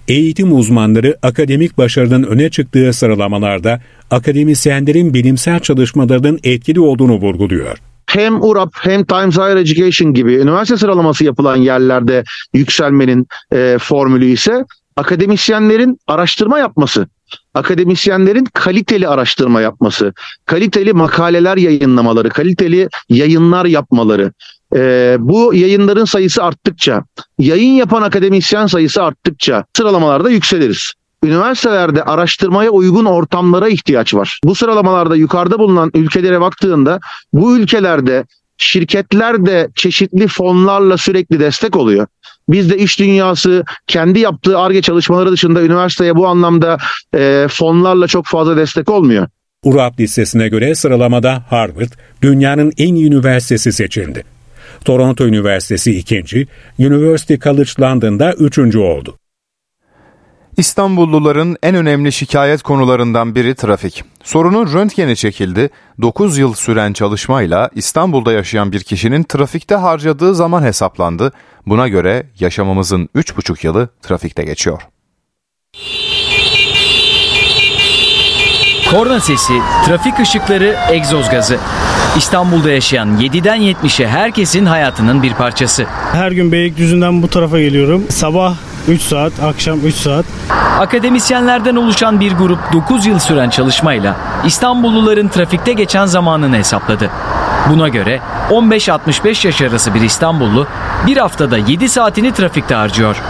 Eğitim uzmanları akademik başarının öne çıktığı sıralamalarda akademisyenlerin bilimsel çalışmalarının etkili olduğunu vurguluyor hem URAP hem Times Higher Education gibi üniversite sıralaması yapılan yerlerde yükselmenin e, formülü ise akademisyenlerin araştırma yapması, akademisyenlerin kaliteli araştırma yapması, kaliteli makaleler yayınlamaları, kaliteli yayınlar yapmaları. Ee, bu yayınların sayısı arttıkça, yayın yapan akademisyen sayısı arttıkça sıralamalarda yükseliriz. Üniversitelerde araştırmaya uygun ortamlara ihtiyaç var. Bu sıralamalarda yukarıda bulunan ülkelere baktığında bu ülkelerde şirketler de çeşitli fonlarla sürekli destek oluyor. Bizde iş dünyası kendi yaptığı ARGE çalışmaları dışında üniversiteye bu anlamda e, fonlarla çok fazla destek olmuyor. URAP listesine göre sıralamada Harvard dünyanın en iyi üniversitesi seçildi. Toronto Üniversitesi ikinci, University College London'da üçüncü oldu. İstanbulluların en önemli şikayet konularından biri trafik. Sorunun röntgeni çekildi. 9 yıl süren çalışmayla İstanbul'da yaşayan bir kişinin trafikte harcadığı zaman hesaplandı. Buna göre yaşamımızın 3,5 yılı trafikte geçiyor. Korna sesi, trafik ışıkları, egzoz gazı. İstanbul'da yaşayan 7'den 70'e herkesin hayatının bir parçası. Her gün Beylikdüzü'nden bu tarafa geliyorum. Sabah 3 saat, akşam 3 saat. Akademisyenlerden oluşan bir grup 9 yıl süren çalışmayla İstanbulluların trafikte geçen zamanını hesapladı. Buna göre 15-65 yaş arası bir İstanbullu bir haftada 7 saatini trafikte harcıyor.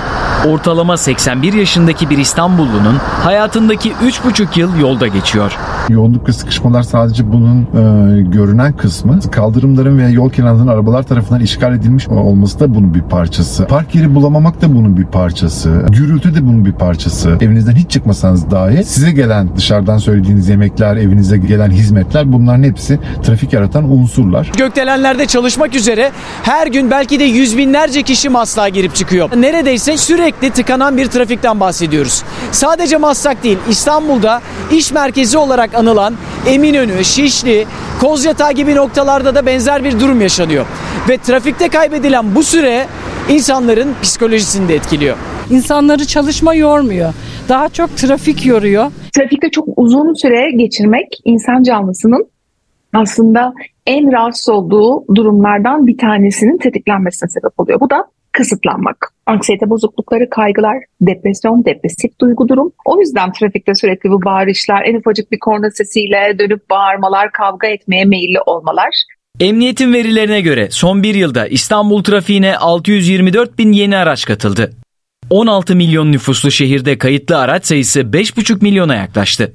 Ortalama 81 yaşındaki bir İstanbullunun hayatındaki 3,5 yıl yolda geçiyor. Yoğunluk ve sıkışmalar sadece bunun e, görünen kısmı. Kaldırımların veya yol kenarlarının arabalar tarafından işgal edilmiş olması da bunun bir parçası. Park yeri bulamamak da bunun bir parçası. Gürültü de bunun bir parçası. Evinizden hiç çıkmasanız dahi size gelen dışarıdan söylediğiniz yemekler, evinize gelen hizmetler bunların hepsi trafik yaratan unsurlar. Gökdelenlerde çalışmak üzere her gün belki de yüz binlerce kişi Maslak'a girip çıkıyor. Neredeyse sürekli tıkanan bir trafikten bahsediyoruz. Sadece Maslak değil İstanbul'da iş merkezi olarak anılan Eminönü, Şişli, Kozyatağı gibi noktalarda da benzer bir durum yaşanıyor. Ve trafikte kaybedilen bu süre insanların psikolojisini de etkiliyor. İnsanları çalışma yormuyor. Daha çok trafik yoruyor. Trafikte çok uzun süre geçirmek insan canlısının aslında en rahatsız olduğu durumlardan bir tanesinin tetiklenmesine sebep oluyor. Bu da kısıtlanmak. Anksiyete bozuklukları, kaygılar, depresyon, depresif duygu durum. O yüzden trafikte sürekli bu bağırışlar, en ufacık bir korna sesiyle dönüp bağırmalar, kavga etmeye meyilli olmalar Emniyetin verilerine göre son bir yılda İstanbul trafiğine 624 bin yeni araç katıldı. 16 milyon nüfuslu şehirde kayıtlı araç sayısı 5,5 milyona yaklaştı.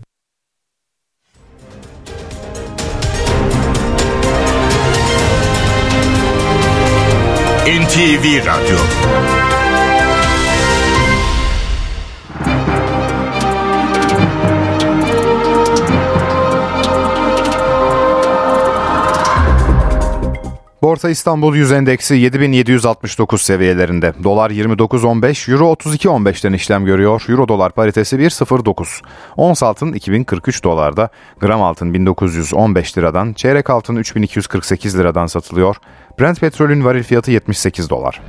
NTV Radyo Borsa İstanbul Yüz Endeksi 7769 seviyelerinde. Dolar 29.15, Euro 32.15'ten işlem görüyor. Euro dolar paritesi 1.09. Ons altın 2043 dolarda, gram altın 1915 liradan, çeyrek altın 3248 liradan satılıyor. Brent petrolün varil fiyatı 78 dolar.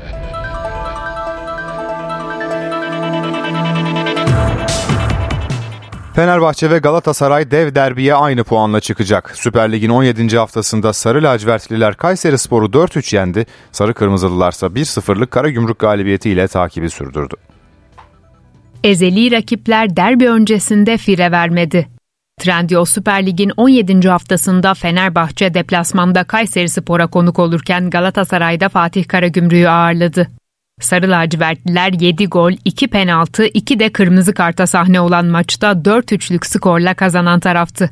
Fenerbahçe ve Galatasaray dev derbiye aynı puanla çıkacak. Süper Lig'in 17. haftasında Sarı Lacivertliler Kayseri Sporu 4-3 yendi. Sarı Kırmızılılarsa 1-0'lık Karagümrük galibiyetiyle takibi sürdürdü. Ezeli rakipler derbi öncesinde fire vermedi. Trendyol Süper Lig'in 17. haftasında Fenerbahçe deplasmanda Kayseri Spor'a konuk olurken Galatasaray'da Fatih Karagümrük'ü ağırladı. Sarı lacivertliler 7 gol, 2 penaltı, 2 de kırmızı karta sahne olan maçta 4-3'lük skorla kazanan taraftı.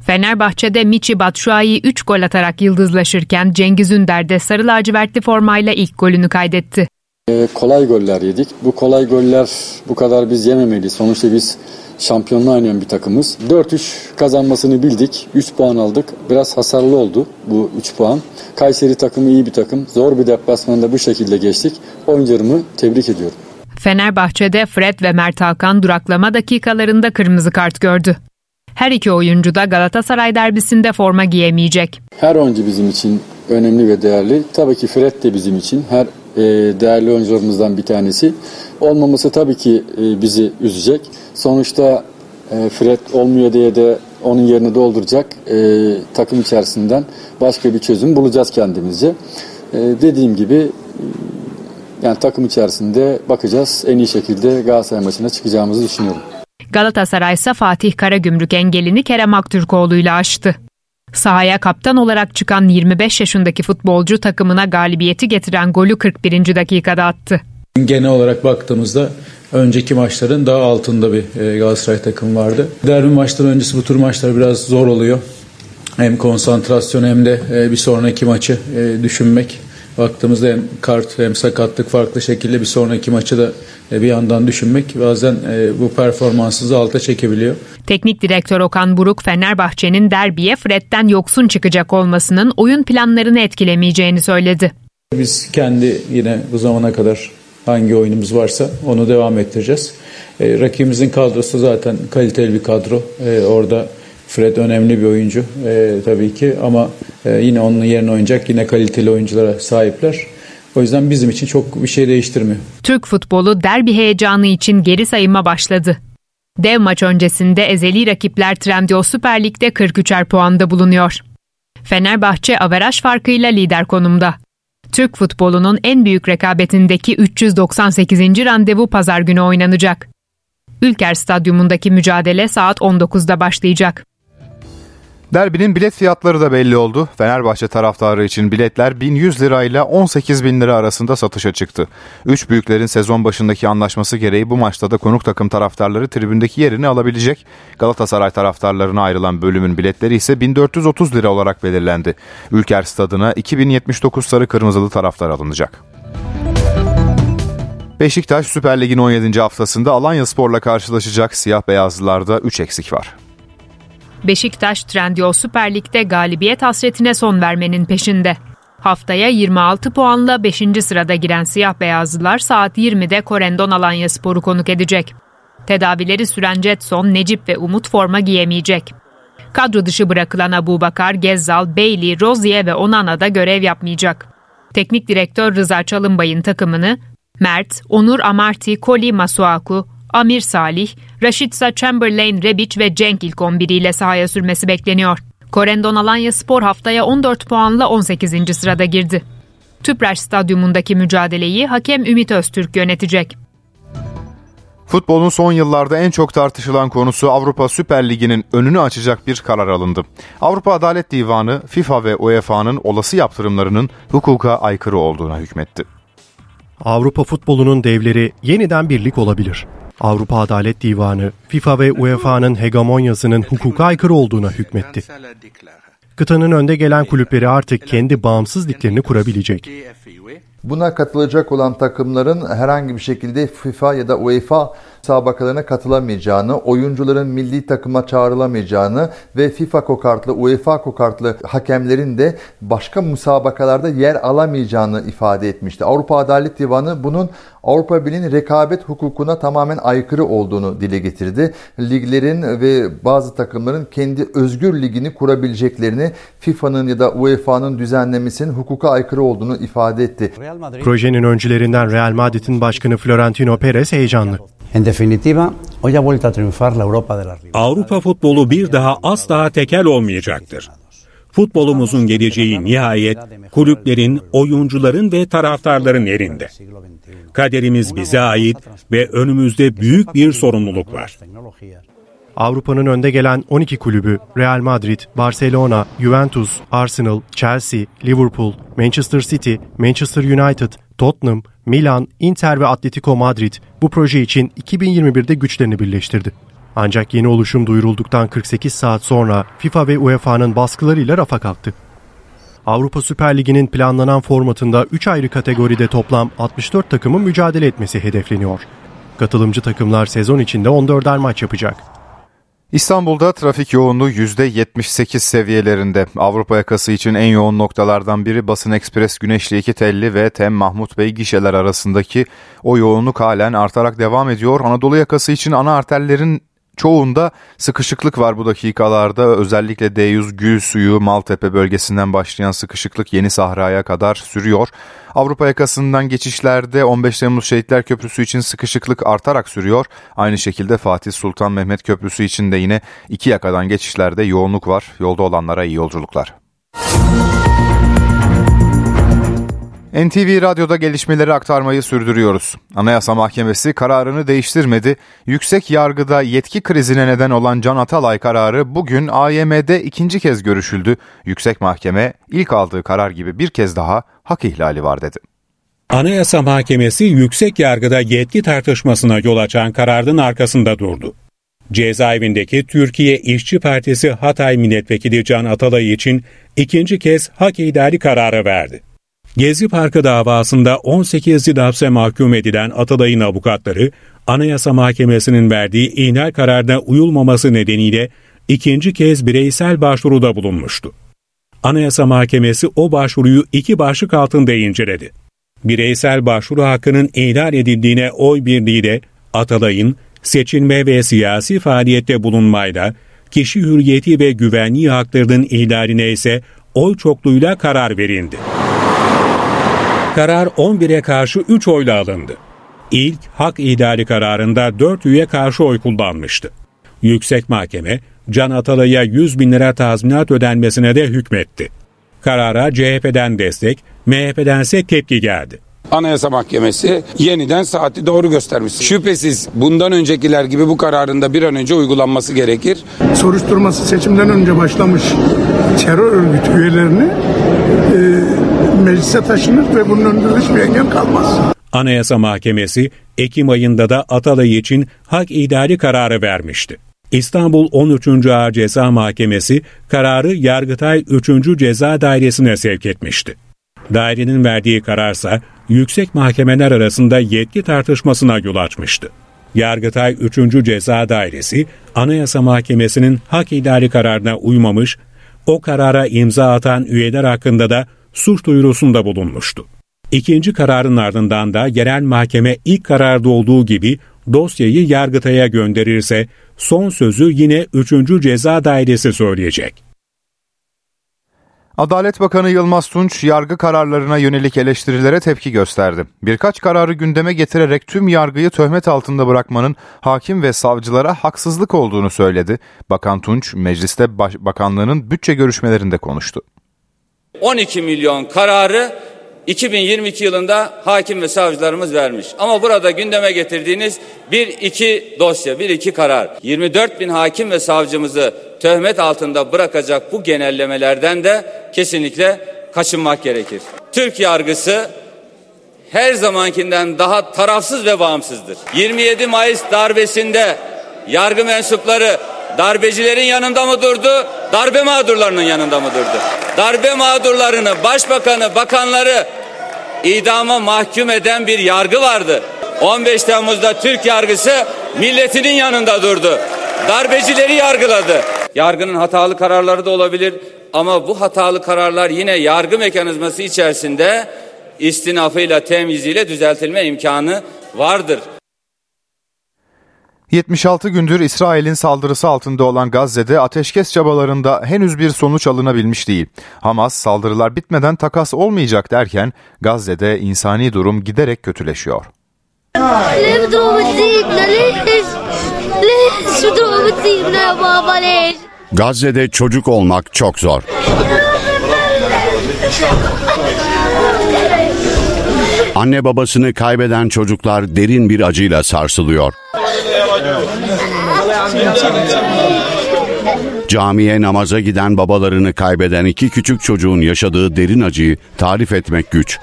Fenerbahçe'de Michi Batshuayi 3 gol atarak yıldızlaşırken Cengiz Ünder de sarı lacivertli formayla ilk golünü kaydetti. Ee, kolay goller yedik. Bu kolay goller bu kadar biz yememeliyiz. Sonuçta biz şampiyonluğa oynayan bir takımız. 4-3 kazanmasını bildik. 3 puan aldık. Biraz hasarlı oldu bu 3 puan. Kayseri takımı iyi bir takım. Zor bir deplasmanda bu şekilde geçtik. Oyuncularımı tebrik ediyorum. Fenerbahçe'de Fred ve Mert Hakan duraklama dakikalarında kırmızı kart gördü. Her iki oyuncu da Galatasaray derbisinde forma giyemeyecek. Her oyuncu bizim için önemli ve değerli. Tabii ki Fred de bizim için her e, değerli oyuncularımızdan bir tanesi. Olmaması tabii ki e, bizi üzecek. Sonuçta e, Fred olmuyor diye de onun yerini dolduracak takım içerisinden başka bir çözüm bulacağız kendimizce. Dediğim gibi yani takım içerisinde bakacağız. En iyi şekilde Galatasaray maçına çıkacağımızı düşünüyorum. Galatasaray ise Fatih Karagümrük engelini Kerem Aktürkoğlu ile aştı. Sahaya kaptan olarak çıkan 25 yaşındaki futbolcu takımına galibiyeti getiren golü 41. dakikada attı. Genel olarak baktığımızda önceki maçların daha altında bir e, Galatasaray takım vardı. Derbi maçları öncesi bu tür maçlar biraz zor oluyor. Hem konsantrasyon hem de e, bir sonraki maçı e, düşünmek. Baktığımızda hem kart hem sakatlık farklı şekilde bir sonraki maçı da bir yandan düşünmek bazen bu performansınızı alta çekebiliyor. Teknik direktör Okan Buruk Fenerbahçe'nin derbiye Fred'den yoksun çıkacak olmasının oyun planlarını etkilemeyeceğini söyledi. Biz kendi yine bu zamana kadar hangi oyunumuz varsa onu devam ettireceğiz. E, rakibimizin kadrosu zaten kaliteli bir kadro. E, orada Fred önemli bir oyuncu e, tabii ki ama e, yine onun yerine oynayacak yine kaliteli oyunculara sahipler. O yüzden bizim için çok bir şey değiştirmiyor. Türk futbolu derbi heyecanı için geri sayıma başladı. Dev maç öncesinde ezeli rakipler Trendyol Süper Lig'de 43'er puanda bulunuyor. Fenerbahçe averaj farkıyla lider konumda. Türk futbolunun en büyük rekabetindeki 398. randevu pazar günü oynanacak. Ülker Stadyumundaki mücadele saat 19'da başlayacak. Derbinin bilet fiyatları da belli oldu. Fenerbahçe taraftarı için biletler 1100 lira ile 18 bin lira arasında satışa çıktı. Üç büyüklerin sezon başındaki anlaşması gereği bu maçta da konuk takım taraftarları tribündeki yerini alabilecek. Galatasaray taraftarlarına ayrılan bölümün biletleri ise 1430 lira olarak belirlendi. Ülker stadına 2079 sarı kırmızılı taraftar alınacak. Beşiktaş Süper Lig'in 17. haftasında Alanya Spor'la karşılaşacak. Siyah beyazlılarda 3 eksik var. Beşiktaş Trendyol Süper Lig'de galibiyet hasretine son vermenin peşinde. Haftaya 26 puanla 5. sırada giren siyah beyazlılar saat 20'de Korendon Alanya Sporu konuk edecek. Tedavileri süren Jetson, Necip ve Umut forma giyemeyecek. Kadro dışı bırakılan Abu Bakar, Gezzal, Bailey, Rozier ve Onana da görev yapmayacak. Teknik direktör Rıza Çalınbay'ın takımını Mert, Onur Amarty, Koli Masuaku, Amir Salih, Raşitsa Chamberlain Rebic ve Cenk ilk 11 ile sahaya sürmesi bekleniyor. Korendon Alanya Spor haftaya 14 puanla 18. sırada girdi. Tüpraş Stadyumundaki mücadeleyi hakem Ümit Öztürk yönetecek. Futbolun son yıllarda en çok tartışılan konusu Avrupa Süper Ligi'nin önünü açacak bir karar alındı. Avrupa Adalet Divanı FIFA ve UEFA'nın olası yaptırımlarının hukuka aykırı olduğuna hükmetti. Avrupa futbolunun devleri yeniden birlik olabilir. Avrupa Adalet Divanı, FIFA ve UEFA'nın hegemonyasının hukuka aykırı olduğuna hükmetti. Kıtanın önde gelen kulüpleri artık kendi bağımsız liglerini kurabilecek. Buna katılacak olan takımların herhangi bir şekilde FIFA ya da UEFA müsabakalarına katılamayacağını, oyuncuların milli takıma çağrılamayacağını ve FIFA kokartlı, UEFA kokartlı hakemlerin de başka müsabakalarda yer alamayacağını ifade etmişti. Avrupa Adalet Divanı bunun Avrupa Birliği'nin rekabet hukukuna tamamen aykırı olduğunu dile getirdi. Liglerin ve bazı takımların kendi özgür ligini kurabileceklerini FIFA'nın ya da UEFA'nın düzenlemesinin hukuka aykırı olduğunu ifade etti. Projenin öncülerinden Real Madrid'in başkanı Florentino Perez heyecanlı. En definitiva, hoy ha vuelto a triunfar la Europa de la Avrupa futbolu bir daha asla tekel olmayacaktır. Futbolumuzun geleceği nihayet kulüplerin, oyuncuların ve taraftarların elinde. Kaderimiz bize ait ve önümüzde büyük bir sorumluluk var. Avrupa'nın önde gelen 12 kulübü Real Madrid, Barcelona, Juventus, Arsenal, Chelsea, Liverpool, Manchester City, Manchester United, Tottenham, Milan, Inter ve Atletico Madrid bu proje için 2021'de güçlerini birleştirdi. Ancak yeni oluşum duyurulduktan 48 saat sonra FIFA ve UEFA'nın baskılarıyla rafa kalktı. Avrupa Süper Ligi'nin planlanan formatında 3 ayrı kategoride toplam 64 takımın mücadele etmesi hedefleniyor. Katılımcı takımlar sezon içinde 14'er maç yapacak. İstanbul'da trafik yoğunluğu %78 seviyelerinde. Avrupa yakası için en yoğun noktalardan biri Basın Ekspres Güneşli iki telli ve Tem Mahmut Bey gişeler arasındaki o yoğunluk halen artarak devam ediyor. Anadolu yakası için ana arterlerin çoğunda sıkışıklık var bu dakikalarda. Özellikle D100 Gül Suyu Maltepe bölgesinden başlayan sıkışıklık Yeni Sahra'ya kadar sürüyor. Avrupa yakasından geçişlerde 15 Temmuz Şehitler Köprüsü için sıkışıklık artarak sürüyor. Aynı şekilde Fatih Sultan Mehmet Köprüsü için de yine iki yakadan geçişlerde yoğunluk var. Yolda olanlara iyi yolculuklar. NTV Radyo'da gelişmeleri aktarmayı sürdürüyoruz. Anayasa Mahkemesi kararını değiştirmedi. Yüksek yargıda yetki krizine neden olan Can Atalay kararı bugün AYM'de ikinci kez görüşüldü. Yüksek Mahkeme ilk aldığı karar gibi bir kez daha hak ihlali var dedi. Anayasa Mahkemesi yüksek yargıda yetki tartışmasına yol açan kararın arkasında durdu. Cezaevindeki Türkiye İşçi Partisi Hatay Milletvekili Can Atalay için ikinci kez hak ihlali kararı verdi. Gezi Parkı davasında 18 yıl hapse mahkum edilen Atalay'ın avukatları, Anayasa Mahkemesi'nin verdiği ihlal kararına uyulmaması nedeniyle ikinci kez bireysel başvuruda bulunmuştu. Anayasa Mahkemesi o başvuruyu iki başlık altında inceledi. Bireysel başvuru hakkının ihlal edildiğine oy birliğiyle Atalay'ın seçilme ve siyasi faaliyette bulunmayla, kişi hürriyeti ve güvenliği haklarının ihlaline ise oy çokluğuyla karar verildi. Karar 11'e karşı 3 oyla alındı. İlk hak ihlali kararında 4 üye karşı oy kullanmıştı. Yüksek Mahkeme, Can Atalay'a 100 bin lira tazminat ödenmesine de hükmetti. Karara CHP'den destek, MHP'den ise tepki geldi. Anayasa Mahkemesi yeniden saati doğru göstermiş. Şüphesiz bundan öncekiler gibi bu kararında bir an önce uygulanması gerekir. Soruşturması seçimden önce başlamış terör örgütü üyelerini e, meclise taşınır ve bunun önünde hiçbir engel kalmaz. Anayasa Mahkemesi Ekim ayında da Atalay için hak ihlali kararı vermişti. İstanbul 13. Ağır Ceza Mahkemesi kararı Yargıtay 3. Ceza Dairesi'ne sevk etmişti. Dairenin verdiği kararsa yüksek mahkemeler arasında yetki tartışmasına yol açmıştı. Yargıtay 3. Ceza Dairesi Anayasa Mahkemesi'nin hak ihlali kararına uymamış, o karara imza atan üyeler hakkında da suç duyurusunda bulunmuştu. İkinci kararın ardından da yerel mahkeme ilk kararda olduğu gibi dosyayı Yargıtay'a gönderirse son sözü yine 3. Ceza Dairesi söyleyecek. Adalet Bakanı Yılmaz Tunç yargı kararlarına yönelik eleştirilere tepki gösterdi. Birkaç kararı gündeme getirerek tüm yargıyı töhmet altında bırakmanın hakim ve savcılara haksızlık olduğunu söyledi. Bakan Tunç mecliste baş- bakanlığının bütçe görüşmelerinde konuştu. 12 milyon kararı 2022 yılında hakim ve savcılarımız vermiş. Ama burada gündeme getirdiğiniz bir iki dosya, bir iki karar. 24 bin hakim ve savcımızı töhmet altında bırakacak bu genellemelerden de kesinlikle kaçınmak gerekir. Türk yargısı her zamankinden daha tarafsız ve bağımsızdır. 27 Mayıs darbesinde yargı mensupları darbecilerin yanında mı durdu, darbe mağdurlarının yanında mı durdu? Darbe mağdurlarını, başbakanı, bakanları idama mahkum eden bir yargı vardı. 15 Temmuz'da Türk yargısı milletinin yanında durdu. Darbecileri yargıladı. Yargının hatalı kararları da olabilir ama bu hatalı kararlar yine yargı mekanizması içerisinde istinafıyla, temyiziyle düzeltilme imkanı vardır. 76 gündür İsrail'in saldırısı altında olan Gazze'de ateşkes çabalarında henüz bir sonuç alınabilmiş değil. Hamas saldırılar bitmeden takas olmayacak derken Gazze'de insani durum giderek kötüleşiyor. Gazze'de çocuk olmak çok zor. Anne babasını kaybeden çocuklar derin bir acıyla sarsılıyor. Camiye namaza giden babalarını kaybeden iki küçük çocuğun yaşadığı derin acıyı tarif etmek güç.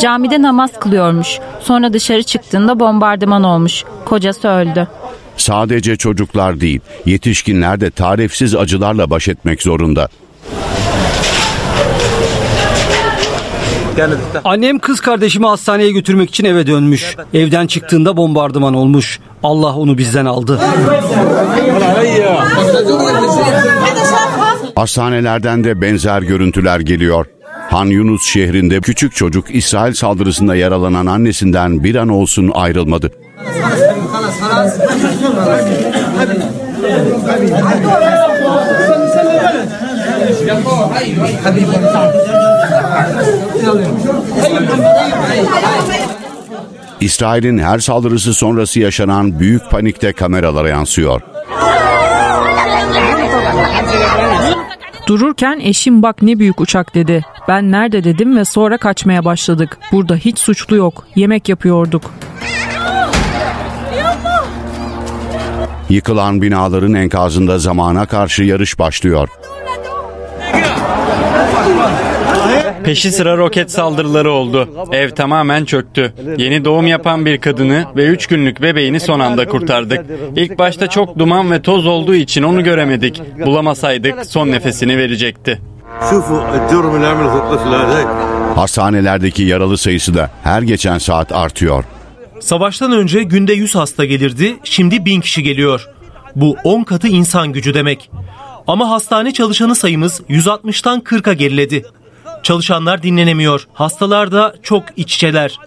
Camide namaz kılıyormuş. Sonra dışarı çıktığında bombardıman olmuş. Kocası öldü. Sadece çocuklar değil, yetişkinler de tarifsiz acılarla baş etmek zorunda. Annem kız kardeşimi hastaneye götürmek için eve dönmüş. Evden çıktığında bombardıman olmuş. Allah onu bizden aldı. Hastanelerden de benzer görüntüler geliyor. Han Yunus şehrinde küçük çocuk İsrail saldırısında yaralanan annesinden bir an olsun ayrılmadı. İsrail'in her saldırısı sonrası yaşanan büyük panikte kameralara yansıyor. Dururken eşim bak ne büyük uçak dedi. Ben nerede dedim ve sonra kaçmaya başladık. Burada hiç suçlu yok. Yemek yapıyorduk. Yıkılan binaların enkazında zamana karşı yarış başlıyor. Peşi sıra roket saldırıları oldu. Ev tamamen çöktü. Yeni doğum yapan bir kadını ve 3 günlük bebeğini son anda kurtardık. İlk başta çok duman ve toz olduğu için onu göremedik. Bulamasaydık son nefesini verecekti. Hastanelerdeki yaralı sayısı da her geçen saat artıyor. Savaştan önce günde 100 hasta gelirdi, şimdi 1000 kişi geliyor. Bu 10 katı insan gücü demek. Ama hastane çalışanı sayımız 160'tan 40'a geriledi. Çalışanlar dinlenemiyor, hastalar da çok iç içeler.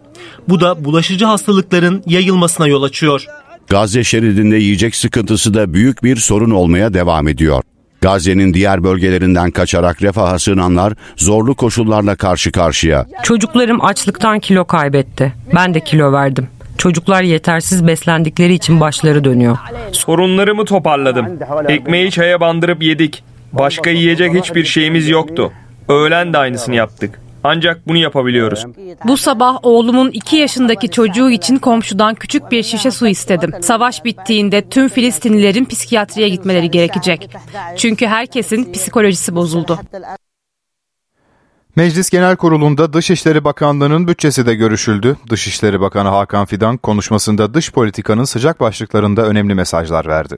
Bu da bulaşıcı hastalıkların yayılmasına yol açıyor. Gazze şeridinde yiyecek sıkıntısı da büyük bir sorun olmaya devam ediyor. Gazze'nin diğer bölgelerinden kaçarak refaha sığınanlar zorlu koşullarla karşı karşıya. Çocuklarım açlıktan kilo kaybetti. Ben de kilo verdim. Çocuklar yetersiz beslendikleri için başları dönüyor. Sorunlarımı toparladım. Ekmeği çaya bandırıp yedik. Başka yiyecek hiçbir şeyimiz yoktu. Öğlen de aynısını yaptık. Ancak bunu yapabiliyoruz. Bu sabah oğlumun 2 yaşındaki çocuğu için komşudan küçük bir şişe su istedim. Savaş bittiğinde tüm Filistinlilerin psikiyatriye gitmeleri gerekecek. Çünkü herkesin psikolojisi bozuldu. Meclis Genel Kurulu'nda Dışişleri Bakanlığı'nın bütçesi de görüşüldü. Dışişleri Bakanı Hakan Fidan konuşmasında dış politikanın sıcak başlıklarında önemli mesajlar verdi.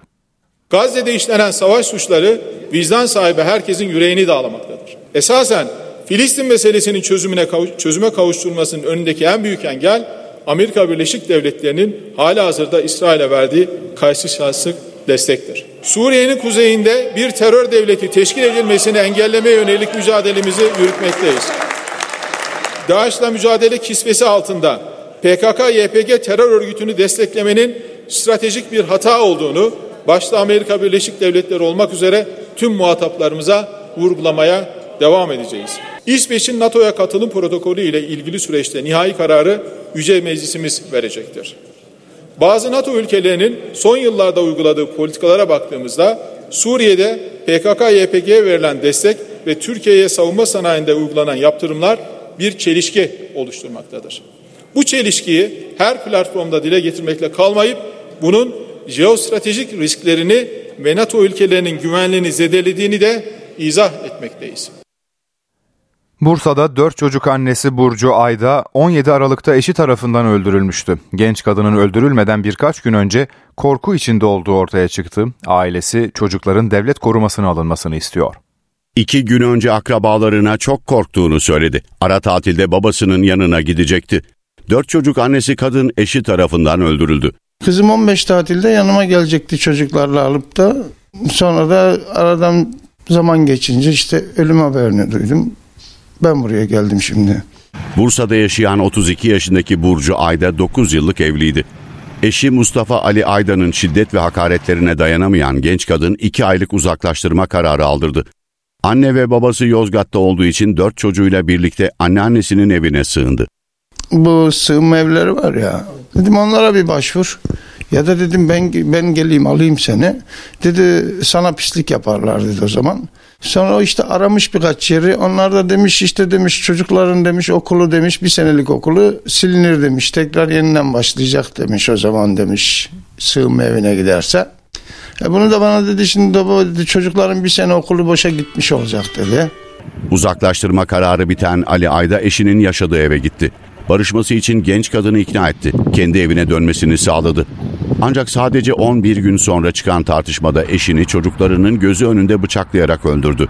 Gazze'de işlenen savaş suçları vicdan sahibi herkesin yüreğini dağlamaktadır. Esasen Filistin meselesinin çözümüne çözüme kavuşturulmasının önündeki en büyük engel Amerika Birleşik Devletleri'nin hala hazırda İsrail'e verdiği şartsız destektir. Suriye'nin kuzeyinde bir terör devleti teşkil edilmesini engellemeye yönelik mücadelemizi yürütmekteyiz. DAEŞ'la mücadele kisvesi altında PKK-YPG terör örgütünü desteklemenin stratejik bir hata olduğunu başta Amerika Birleşik Devletleri olmak üzere tüm muhataplarımıza vurgulamaya devam edeceğiz. İsveç'in NATO'ya katılım protokolü ile ilgili süreçte nihai kararı Yüce Meclisimiz verecektir. Bazı NATO ülkelerinin son yıllarda uyguladığı politikalara baktığımızda Suriye'de PKK-YPG'ye verilen destek ve Türkiye'ye savunma sanayinde uygulanan yaptırımlar bir çelişki oluşturmaktadır. Bu çelişkiyi her platformda dile getirmekle kalmayıp bunun jeostratejik risklerini ve NATO ülkelerinin güvenliğini zedelediğini de izah etmekteyiz. Bursa'da 4 çocuk annesi Burcu Ayda 17 Aralık'ta eşi tarafından öldürülmüştü. Genç kadının öldürülmeden birkaç gün önce korku içinde olduğu ortaya çıktı. Ailesi çocukların devlet korumasına alınmasını istiyor. İki gün önce akrabalarına çok korktuğunu söyledi. Ara tatilde babasının yanına gidecekti. Dört çocuk annesi kadın eşi tarafından öldürüldü. Kızım 15 tatilde yanıma gelecekti çocuklarla alıp da sonra da aradan zaman geçince işte ölüm haberini duydum. Ben buraya geldim şimdi. Bursa'da yaşayan 32 yaşındaki Burcu Ayda 9 yıllık evliydi. Eşi Mustafa Ali Ayda'nın şiddet ve hakaretlerine dayanamayan genç kadın 2 aylık uzaklaştırma kararı aldırdı. Anne ve babası Yozgat'ta olduğu için 4 çocuğuyla birlikte anneannesinin evine sığındı. Bu sığınma evleri var ya dedim onlara bir başvur. Ya da dedim ben ben geleyim alayım seni. Dedi sana pislik yaparlar dedi o zaman. Sonra o işte aramış birkaç yeri. Onlar da demiş işte demiş çocukların demiş okulu demiş bir senelik okulu silinir demiş. Tekrar yeniden başlayacak demiş o zaman demiş sığınma evine giderse. E bunu da bana dedi şimdi baba dedi çocukların bir sene okulu boşa gitmiş olacak dedi. Uzaklaştırma kararı biten Ali Ayda eşinin yaşadığı eve gitti. Barışması için genç kadını ikna etti. Kendi evine dönmesini sağladı. Ancak sadece 11 gün sonra çıkan tartışmada eşini çocuklarının gözü önünde bıçaklayarak öldürdü.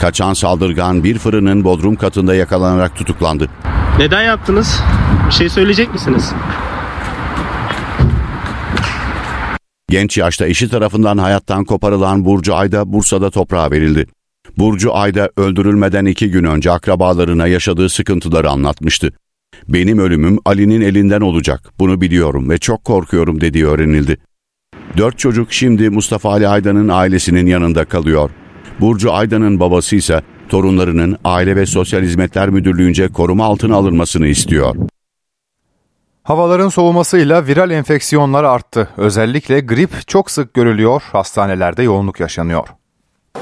Kaçan saldırgan bir fırının bodrum katında yakalanarak tutuklandı. Neden yaptınız? Bir şey söyleyecek misiniz? Genç yaşta eşi tarafından hayattan koparılan Burcu Ayda Bursa'da toprağa verildi. Burcu Ayda öldürülmeden iki gün önce akrabalarına yaşadığı sıkıntıları anlatmıştı. Benim ölümüm Ali'nin elinden olacak. Bunu biliyorum ve çok korkuyorum dediği öğrenildi. Dört çocuk şimdi Mustafa Ali Aydan'ın ailesinin yanında kalıyor. Burcu Aydan'ın babası ise torunlarının Aile ve Sosyal Hizmetler Müdürlüğü'nce koruma altına alınmasını istiyor. Havaların soğumasıyla viral enfeksiyonlar arttı. Özellikle grip çok sık görülüyor, hastanelerde yoğunluk yaşanıyor.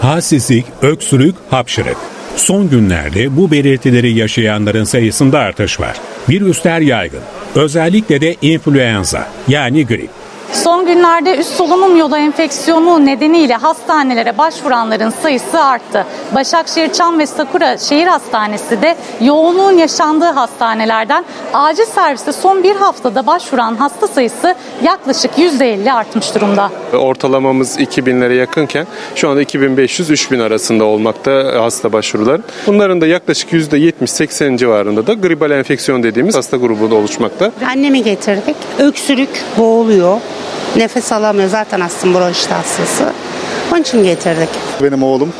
Halsizlik, öksürük, hapşırık. Son günlerde bu belirtileri yaşayanların sayısında artış var. Virüsler yaygın. Özellikle de influenza yani grip. Son günlerde üst solunum yolu enfeksiyonu nedeniyle hastanelere başvuranların sayısı arttı. Başakşehir Çam ve Sakura Şehir Hastanesi de yoğunluğun yaşandığı hastanelerden acil serviste son bir haftada başvuran hasta sayısı yaklaşık %50 artmış durumda. Ortalamamız 2000'lere yakınken şu anda 2500-3000 arasında olmakta hasta başvurular. Bunların da yaklaşık %70-80 civarında da gribal enfeksiyon dediğimiz hasta grubunda oluşmakta. Annemi getirdik. Öksürük, boğuluyor. Nefes alamıyor zaten astım bronşit hastası. Onun için getirdik. Benim oğlum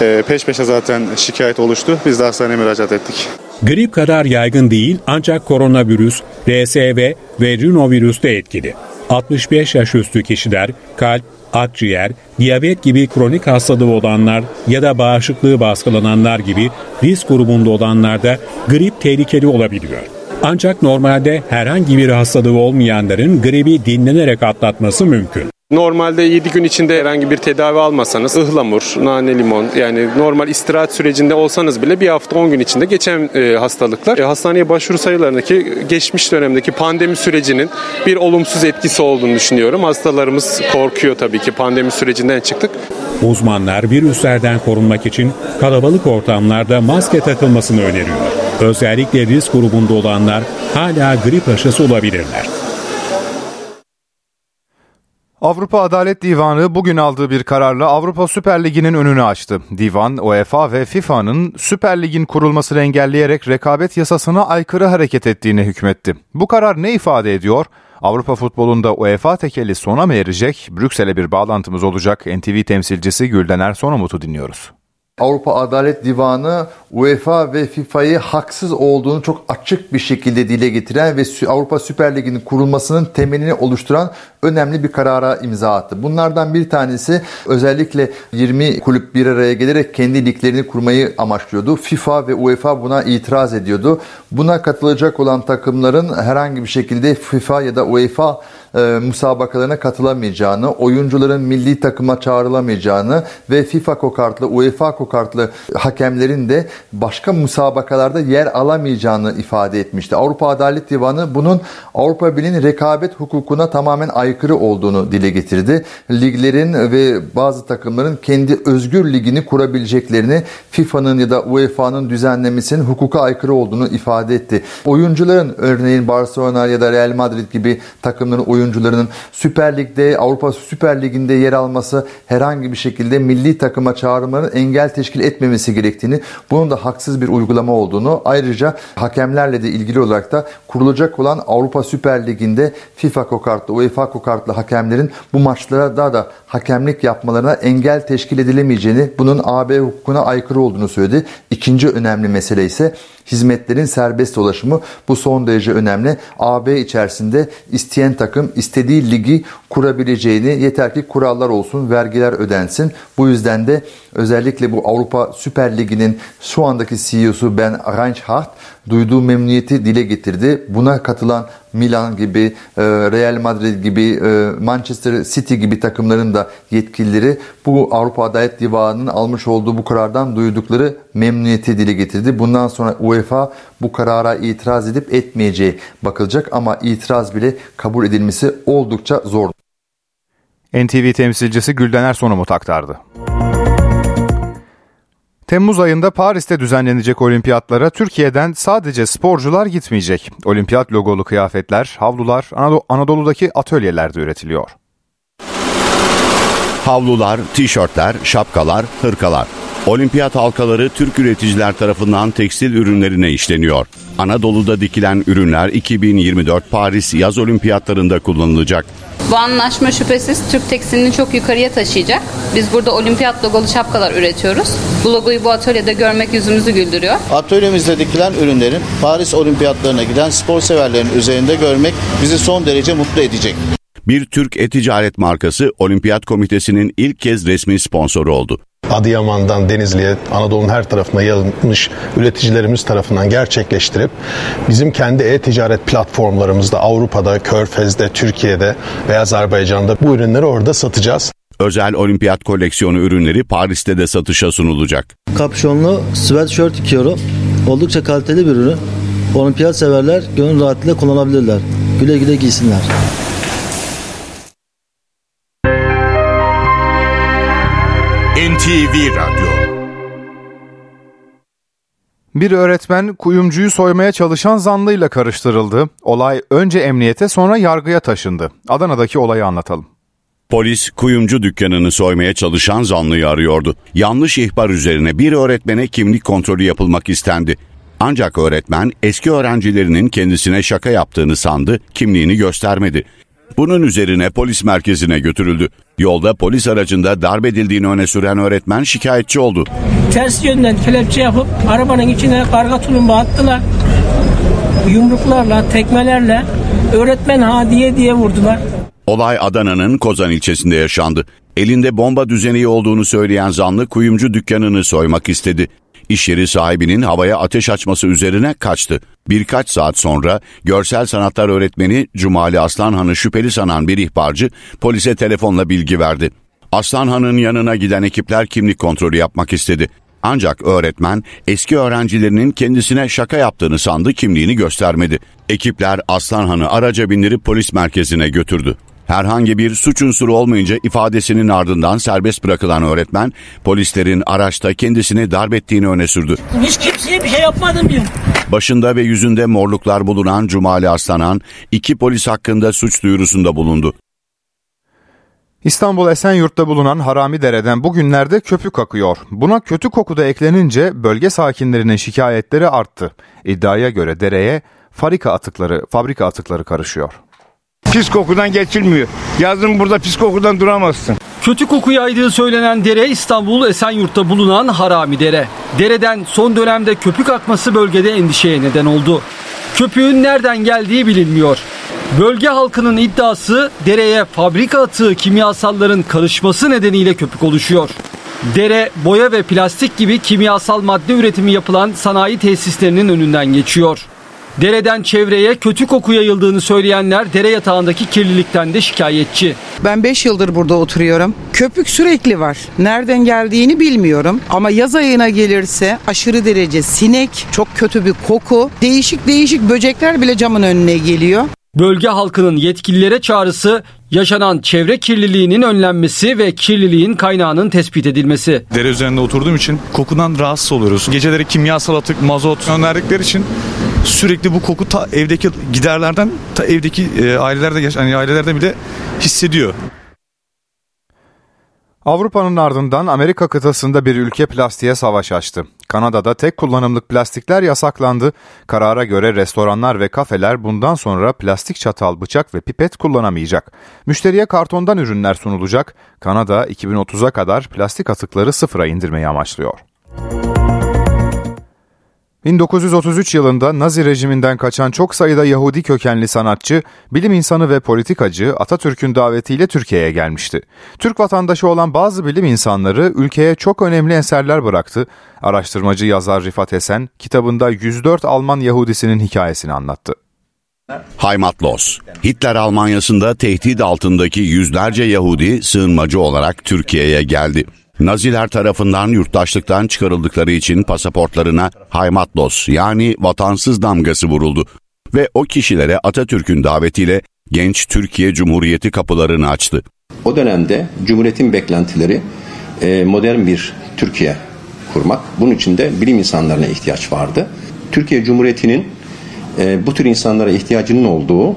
e, peş peşe zaten şikayet oluştu. Biz de hastaneye müracaat ettik. Grip kadar yaygın değil ancak koronavirüs, RSV ve rinovirüs de etkili. 65 yaş üstü kişiler kalp, akciğer, diyabet gibi kronik hastalığı olanlar ya da bağışıklığı baskılananlar gibi risk grubunda olanlarda grip tehlikeli olabiliyor. Ancak normalde herhangi bir hastalığı olmayanların gribi dinlenerek atlatması mümkün. Normalde 7 gün içinde herhangi bir tedavi almasanız ıhlamur, nane limon yani normal istirahat sürecinde olsanız bile bir hafta 10 gün içinde geçen e, hastalıklar. E, hastaneye başvuru sayılarındaki geçmiş dönemdeki pandemi sürecinin bir olumsuz etkisi olduğunu düşünüyorum. Hastalarımız korkuyor tabii ki pandemi sürecinden çıktık. Uzmanlar virüslerden korunmak için kalabalık ortamlarda maske takılmasını öneriyor. Özellikle risk grubunda olanlar hala grip aşısı olabilirler. Avrupa Adalet Divanı bugün aldığı bir kararla Avrupa Süper Ligi'nin önünü açtı. Divan, UEFA ve FIFA'nın Süper Lig'in kurulmasını engelleyerek rekabet yasasına aykırı hareket ettiğine hükmetti. Bu karar ne ifade ediyor? Avrupa futbolunda UEFA tekeli sona mı erecek? Brüksel'e bir bağlantımız olacak. NTV temsilcisi Gülden Ersonomut'u dinliyoruz. Avrupa Adalet Divanı UEFA ve FIFA'yı haksız olduğunu çok açık bir şekilde dile getiren ve Avrupa Süper Ligi'nin kurulmasının temelini oluşturan önemli bir karara imza attı. Bunlardan bir tanesi özellikle 20 kulüp bir araya gelerek kendi liglerini kurmayı amaçlıyordu. FIFA ve UEFA buna itiraz ediyordu. Buna katılacak olan takımların herhangi bir şekilde FIFA ya da UEFA e, müsabakalarına katılamayacağını, oyuncuların milli takıma çağrılamayacağını ve FIFA kokartlı, UEFA kokartlı hakemlerin de başka müsabakalarda yer alamayacağını ifade etmişti. Avrupa Adalet Divanı bunun Avrupa Birliği'nin rekabet hukukuna tamamen aykırı olduğunu dile getirdi. Liglerin ve bazı takımların kendi özgür ligini kurabileceklerini FIFA'nın ya da UEFA'nın düzenlemesinin hukuka aykırı olduğunu ifade etti. Oyuncuların örneğin Barcelona ya da Real Madrid gibi takımların oyuncularının Süper Lig'de, Avrupa Süper Ligi'nde yer alması herhangi bir şekilde milli takıma çağrılmaların engel teşkil etmemesi gerektiğini, bunun da haksız bir uygulama olduğunu, ayrıca hakemlerle de ilgili olarak da kurulacak olan Avrupa Süper Ligi'nde FIFA kokartlı, UEFA kokartlı hakemlerin bu maçlara daha da hakemlik yapmalarına engel teşkil edilemeyeceğini, bunun AB hukukuna aykırı olduğunu söyledi. İkinci önemli mesele ise hizmetlerin serbest dolaşımı bu son derece önemli. AB içerisinde isteyen takım istediği ligi kurabileceğini yeter ki kurallar olsun, vergiler ödensin. Bu yüzden de özellikle bu Avrupa Süper Ligi'nin şu andaki CEO'su Ben Reinhardt duyduğu memnuniyeti dile getirdi. Buna katılan Milan gibi, e, Real Madrid gibi, e, Manchester City gibi takımların da yetkilileri bu Avrupa Adalet Divanı'nın almış olduğu bu karardan duydukları memnuniyeti dile getirdi. Bundan sonra UEFA bu karara itiraz edip etmeyeceği bakılacak ama itiraz bile kabul edilmesi oldukça zor. NTV temsilcisi Gülden Ersonomut aktardı. Temmuz ayında Paris'te düzenlenecek olimpiyatlara Türkiye'den sadece sporcular gitmeyecek. Olimpiyat logolu kıyafetler, havlular Anadolu'daki atölyelerde üretiliyor. Havlular, tişörtler, şapkalar, hırkalar. Olimpiyat halkaları Türk üreticiler tarafından tekstil ürünlerine işleniyor. Anadolu'da dikilen ürünler 2024 Paris yaz olimpiyatlarında kullanılacak. Bu anlaşma şüphesiz Türk tekstilini çok yukarıya taşıyacak. Biz burada olimpiyat logolu şapkalar üretiyoruz. Bu logoyu bu atölyede görmek yüzümüzü güldürüyor. Atölyemizde dikilen ürünlerin Paris olimpiyatlarına giden spor severlerin üzerinde görmek bizi son derece mutlu edecek. Bir Türk e-ticaret markası Olimpiyat Komitesi'nin ilk kez resmi sponsoru oldu. Adıyaman'dan Denizli'ye Anadolu'nun her tarafına yayılmış üreticilerimiz tarafından gerçekleştirip bizim kendi e-ticaret platformlarımızda Avrupa'da, Körfez'de, Türkiye'de ve Azerbaycan'da bu ürünleri orada satacağız. Özel olimpiyat koleksiyonu ürünleri Paris'te de satışa sunulacak. Kapşonlu sweatshirt dikiyorum. Oldukça kaliteli bir ürün. Olimpiyat severler gönül rahatlığıyla kullanabilirler. Güle güle giysinler. NTV Radyo Bir öğretmen kuyumcuyu soymaya çalışan zanlıyla karıştırıldı. Olay önce emniyete sonra yargıya taşındı. Adana'daki olayı anlatalım. Polis kuyumcu dükkanını soymaya çalışan zanlıyı arıyordu. Yanlış ihbar üzerine bir öğretmene kimlik kontrolü yapılmak istendi. Ancak öğretmen eski öğrencilerinin kendisine şaka yaptığını sandı, kimliğini göstermedi. Bunun üzerine polis merkezine götürüldü. Yolda polis aracında darp edildiğini öne süren öğretmen şikayetçi oldu. Ters yönden kelepçe yapıp arabanın içine karga tulumba attılar. Yumruklarla, tekmelerle öğretmen ha diye diye vurdular. Olay Adana'nın Kozan ilçesinde yaşandı. Elinde bomba düzeneği olduğunu söyleyen zanlı kuyumcu dükkanını soymak istedi. İş yeri sahibinin havaya ateş açması üzerine kaçtı. Birkaç saat sonra görsel sanatlar öğretmeni Cumali Aslanhan'ı şüpheli sanan bir ihbarcı polise telefonla bilgi verdi. Aslanhan'ın yanına giden ekipler kimlik kontrolü yapmak istedi. Ancak öğretmen eski öğrencilerinin kendisine şaka yaptığını sandı kimliğini göstermedi. Ekipler Aslanhan'ı araca bindirip polis merkezine götürdü. Herhangi bir suç unsuru olmayınca ifadesinin ardından serbest bırakılan öğretmen polislerin araçta kendisini darp ettiğini öne sürdü. Hiç kimseye bir şey yapmadım diyor. Başında ve yüzünde morluklar bulunan Cumali Aslanan iki polis hakkında suç duyurusunda bulundu. İstanbul Esenyurt'ta bulunan Harami Dere'den bugünlerde köpük akıyor. Buna kötü koku da eklenince bölge sakinlerinin şikayetleri arttı. İddiaya göre dereye fabrika atıkları, fabrika atıkları karışıyor. Pis kokudan geçilmiyor. Yazın burada pis kokudan duramazsın. Kötü koku yaydığı söylenen dere İstanbul Esenyurt'ta bulunan Harami Dere. Dereden son dönemde köpük akması bölgede endişeye neden oldu. Köpüğün nereden geldiği bilinmiyor. Bölge halkının iddiası dereye fabrika atığı kimyasalların karışması nedeniyle köpük oluşuyor. Dere, boya ve plastik gibi kimyasal madde üretimi yapılan sanayi tesislerinin önünden geçiyor. Dereden çevreye kötü koku yayıldığını söyleyenler dere yatağındaki kirlilikten de şikayetçi. Ben 5 yıldır burada oturuyorum. Köpük sürekli var. Nereden geldiğini bilmiyorum. Ama yaz ayına gelirse aşırı derece sinek, çok kötü bir koku, değişik değişik böcekler bile camın önüne geliyor. Bölge halkının yetkililere çağrısı yaşanan çevre kirliliğinin önlenmesi ve kirliliğin kaynağının tespit edilmesi. Dere üzerinde oturduğum için kokudan rahatsız oluyoruz. Geceleri kimyasal atık, mazot gönderdikleri için sürekli bu koku ta evdeki giderlerden ta evdeki e, ailelerde yani ailelerde bile hissediyor. Avrupa'nın ardından Amerika kıtasında bir ülke plastiğe savaş açtı. Kanada'da tek kullanımlık plastikler yasaklandı. Karara göre restoranlar ve kafeler bundan sonra plastik çatal, bıçak ve pipet kullanamayacak. Müşteriye kartondan ürünler sunulacak. Kanada 2030'a kadar plastik atıkları sıfıra indirmeyi amaçlıyor. 1933 yılında Nazi rejiminden kaçan çok sayıda Yahudi kökenli sanatçı, bilim insanı ve politikacı Atatürk'ün davetiyle Türkiye'ye gelmişti. Türk vatandaşı olan bazı bilim insanları ülkeye çok önemli eserler bıraktı. Araştırmacı yazar Rifat Esen kitabında 104 Alman Yahudisinin hikayesini anlattı. Heimatlos, Hitler Almanyası'nda tehdit altındaki yüzlerce Yahudi sığınmacı olarak Türkiye'ye geldi. Naziler tarafından yurttaşlıktan çıkarıldıkları için pasaportlarına Heimatlos yani vatansız damgası vuruldu ve o kişilere Atatürk'ün davetiyle genç Türkiye Cumhuriyeti kapılarını açtı. O dönemde Cumhuriyet'in beklentileri e, modern bir Türkiye kurmak. Bunun için de bilim insanlarına ihtiyaç vardı. Türkiye Cumhuriyeti'nin e, bu tür insanlara ihtiyacının olduğu,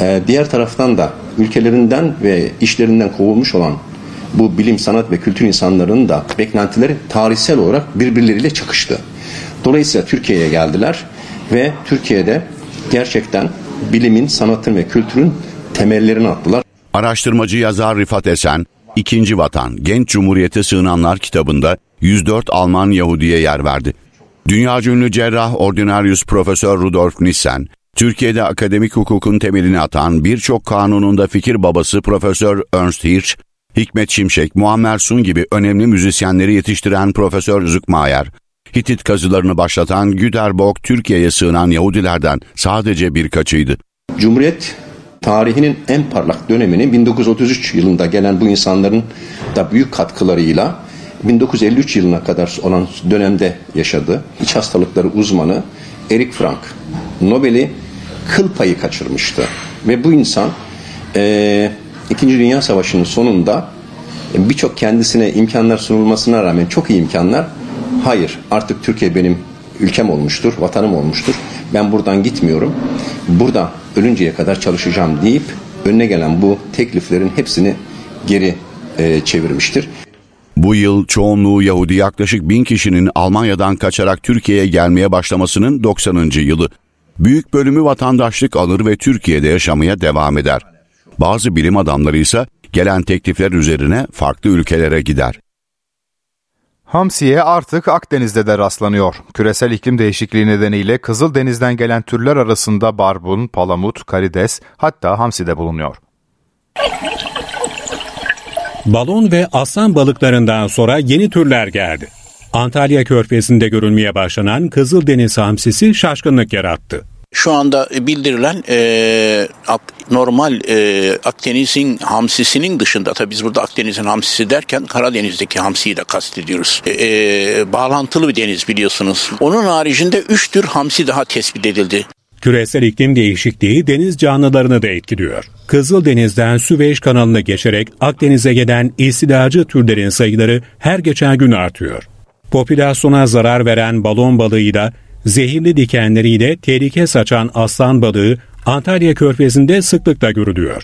e, diğer taraftan da ülkelerinden ve işlerinden kovulmuş olan bu bilim, sanat ve kültür insanlarının da beklentileri tarihsel olarak birbirleriyle çakıştı. Dolayısıyla Türkiye'ye geldiler ve Türkiye'de gerçekten bilimin, sanatın ve kültürün temellerini attılar. Araştırmacı yazar Rifat Esen, İkinci Vatan, Genç Cumhuriyete Sığınanlar kitabında 104 Alman Yahudi'ye yer verdi. Dünya ünlü cerrah Ordinarius Profesör Rudolf Nissen, Türkiye'de akademik hukukun temelini atan birçok kanununda fikir babası Profesör Ernst Hirsch, Hikmet Şimşek, Muammer Sun gibi önemli müzisyenleri yetiştiren Profesör Zükmayer, Hitit kazılarını başlatan Güterbog Türkiye'ye sığınan Yahudilerden sadece birkaçıydı. Cumhuriyet tarihinin en parlak dönemini 1933 yılında gelen bu insanların da büyük katkılarıyla 1953 yılına kadar olan dönemde yaşadı. İç hastalıkları uzmanı Erik Frank Nobel'i kıl payı kaçırmıştı. Ve bu insan İkinci Dünya Savaşı'nın sonunda birçok kendisine imkanlar sunulmasına rağmen çok iyi imkanlar hayır artık Türkiye benim ülkem olmuştur, vatanım olmuştur. Ben buradan gitmiyorum. Burada ölünceye kadar çalışacağım deyip önüne gelen bu tekliflerin hepsini geri e, çevirmiştir. Bu yıl çoğunluğu Yahudi yaklaşık bin kişinin Almanya'dan kaçarak Türkiye'ye gelmeye başlamasının 90. yılı. Büyük bölümü vatandaşlık alır ve Türkiye'de yaşamaya devam eder. Bazı bilim adamları ise gelen teklifler üzerine farklı ülkelere gider. Hamsiye artık Akdeniz'de de rastlanıyor. Küresel iklim değişikliği nedeniyle Kızıldeniz'den gelen türler arasında barbun, palamut, karides hatta hamsi de bulunuyor. Balon ve aslan balıklarından sonra yeni türler geldi. Antalya Körfezi'nde görülmeye başlanan Kızıldeniz hamsisi şaşkınlık yarattı. Şu anda bildirilen e, normal e, Akdeniz'in hamsisinin dışında tabi biz burada Akdeniz'in hamsisi derken Karadeniz'deki hamsiyi de kastediyoruz. E, e, bağlantılı bir deniz biliyorsunuz. Onun haricinde 3 tür hamsi daha tespit edildi. Küresel iklim değişikliği deniz canlılarını da etkiliyor. Kızıldeniz'den Süveyş kanalına geçerek Akdeniz'e gelen istilacı türlerin sayıları her geçen gün artıyor. Popülasyona zarar veren balon balığıyla zehirli dikenleriyle tehlike saçan aslan balığı Antalya Körfezi'nde sıklıkla görülüyor.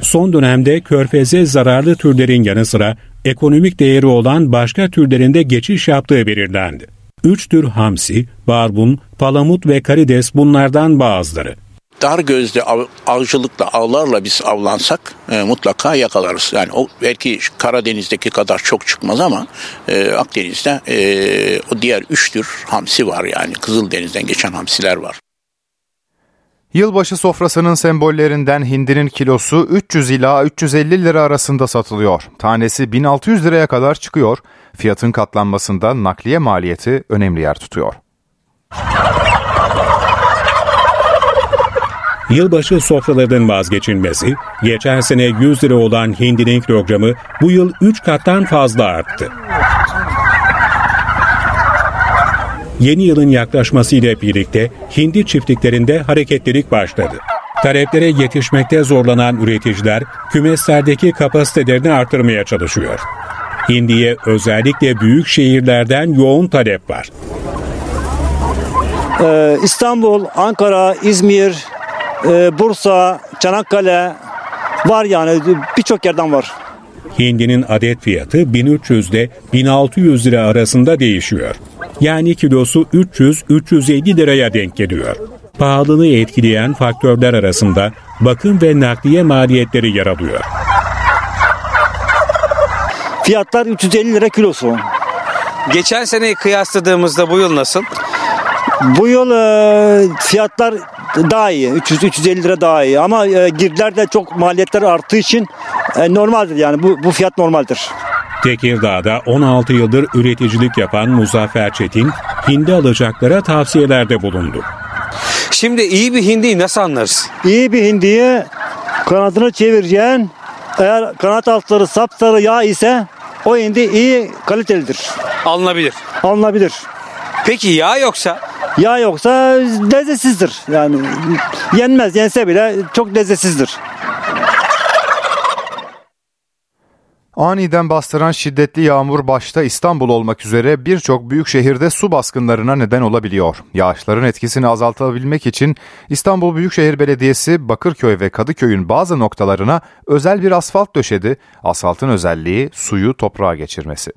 Son dönemde körfeze zararlı türlerin yanı sıra ekonomik değeri olan başka türlerinde geçiş yaptığı belirlendi. Üç tür hamsi, barbun, palamut ve karides bunlardan bazıları dar gözle av, avcılıkla avlarla biz avlansak e, mutlaka yakalarız. Yani o belki Karadeniz'deki kadar çok çıkmaz ama e, Akdeniz'de e, o diğer üç tür hamsi var yani Kızıldeniz'den geçen hamsiler var. Yılbaşı sofrasının sembollerinden hindinin kilosu 300 ila 350 lira arasında satılıyor. Tanesi 1600 liraya kadar çıkıyor. Fiyatın katlanmasında nakliye maliyeti önemli yer tutuyor. Yılbaşı sofralarının vazgeçilmesi, geçen sene 100 lira olan hindinin kilogramı bu yıl 3 kattan fazla arttı. Yeni yılın yaklaşmasıyla birlikte hindi çiftliklerinde hareketlilik başladı. Taleplere yetişmekte zorlanan üreticiler kümeslerdeki kapasitelerini artırmaya çalışıyor. Hindiye özellikle büyük şehirlerden yoğun talep var. Ee, İstanbul, Ankara, İzmir, e, Bursa, Çanakkale var yani birçok yerden var. Hindinin adet fiyatı 1300 ile 1600 lira arasında değişiyor. Yani kilosu 300-350 liraya denk geliyor. Pahalılığı etkileyen faktörler arasında bakım ve nakliye maliyetleri yer alıyor. Fiyatlar 350 lira kilosu. Geçen seneyi kıyasladığımızda bu yıl nasıl? Bu yıl e, fiyatlar daha iyi. 300-350 lira daha iyi. Ama e, girdiler de çok maliyetler arttığı için e, normaldir yani. Bu, bu fiyat normaldir. Tekirdağ'da 16 yıldır üreticilik yapan Muzaffer Çetin, hindi alacaklara tavsiyelerde bulundu. Şimdi iyi bir hindiyi nasıl anlarız? İyi bir hindiyi kanadını çevireceksin. Eğer kanat altları sapsarı yağ ise o hindi iyi kalitelidir. Alınabilir. Alınabilir. Peki yağ yoksa? Yağ yoksa lezzetsizdir. Yani yenmez. Yense bile çok lezzetsizdir. Aniden bastıran şiddetli yağmur başta İstanbul olmak üzere birçok büyük şehirde su baskınlarına neden olabiliyor. Yağışların etkisini azaltabilmek için İstanbul Büyükşehir Belediyesi Bakırköy ve Kadıköy'ün bazı noktalarına özel bir asfalt döşedi. Asfaltın özelliği suyu toprağa geçirmesi.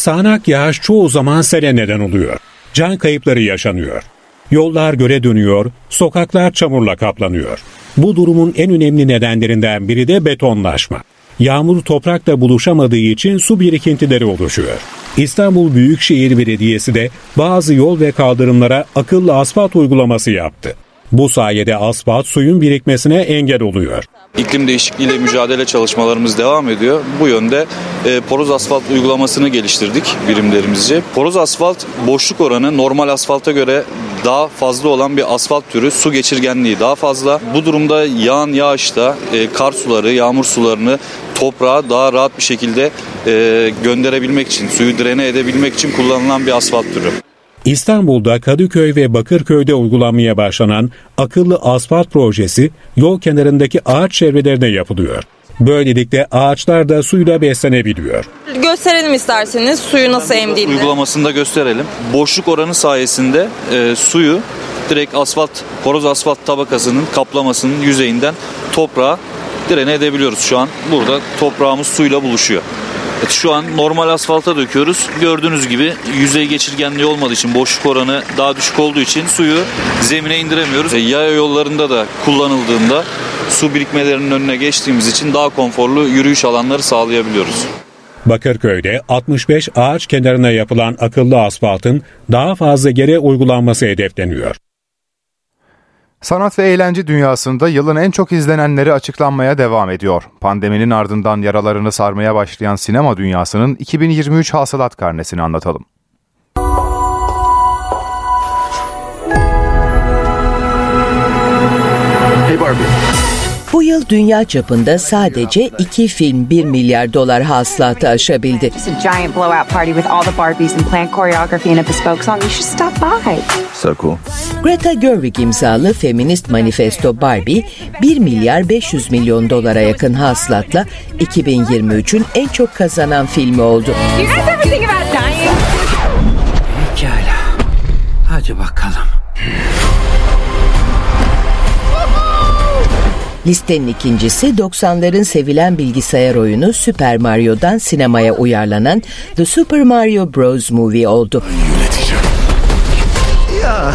Sağanak yağış çoğu zaman sele neden oluyor. Can kayıpları yaşanıyor. Yollar göle dönüyor, sokaklar çamurla kaplanıyor. Bu durumun en önemli nedenlerinden biri de betonlaşma. Yağmur toprakla buluşamadığı için su birikintileri oluşuyor. İstanbul Büyükşehir Belediyesi de bazı yol ve kaldırımlara akıllı asfalt uygulaması yaptı. Bu sayede asfalt suyun birikmesine engel oluyor. İklim değişikliğiyle mücadele çalışmalarımız devam ediyor. Bu yönde e, poroz asfalt uygulamasını geliştirdik birimlerimizce. Poroz asfalt boşluk oranı normal asfalta göre daha fazla olan bir asfalt türü. Su geçirgenliği daha fazla. Bu durumda yağan yağışta e, kar suları, yağmur sularını toprağa daha rahat bir şekilde e, gönderebilmek için, suyu drene edebilmek için kullanılan bir asfalt türü. İstanbul'da Kadıköy ve Bakırköy'de uygulanmaya başlanan akıllı asfalt projesi yol kenarındaki ağaç çevrelerine yapılıyor. Böylelikle ağaçlar da suyla beslenebiliyor. Gösterelim isterseniz suyu nasıl emdiğini. Uygulamasını da gösterelim. Boşluk oranı sayesinde e, suyu direkt asfalt, poroz asfalt tabakasının kaplamasının yüzeyinden toprağa direne edebiliyoruz şu an. Burada toprağımız suyla buluşuyor. Evet, şu an normal asfalta döküyoruz. Gördüğünüz gibi yüzey geçirgenliği olmadığı için boşluk oranı daha düşük olduğu için suyu zemine indiremiyoruz. E, yaya yollarında da kullanıldığında su birikmelerinin önüne geçtiğimiz için daha konforlu yürüyüş alanları sağlayabiliyoruz. Bakırköy'de 65 ağaç kenarına yapılan akıllı asfaltın daha fazla yere uygulanması hedefleniyor. Sanat ve eğlence dünyasında yılın en çok izlenenleri açıklanmaya devam ediyor. Pandeminin ardından yaralarını sarmaya başlayan sinema dünyasının 2023 hasılat karnesini anlatalım. Hey Barbie. Bu yıl dünya çapında sadece iki film 1 milyar dolar hasılatı aşabildi. So cool. Greta Gerwig imzalı feminist manifesto Barbie 1 milyar 500 milyon dolara yakın hasılatla 2023'ün en çok kazanan filmi oldu. Pekala. Hadi bakalım. Listenin ikincisi 90'ların sevilen bilgisayar oyunu Super Mario'dan sinemaya uyarlanan The Super Mario Bros. Movie oldu. Ya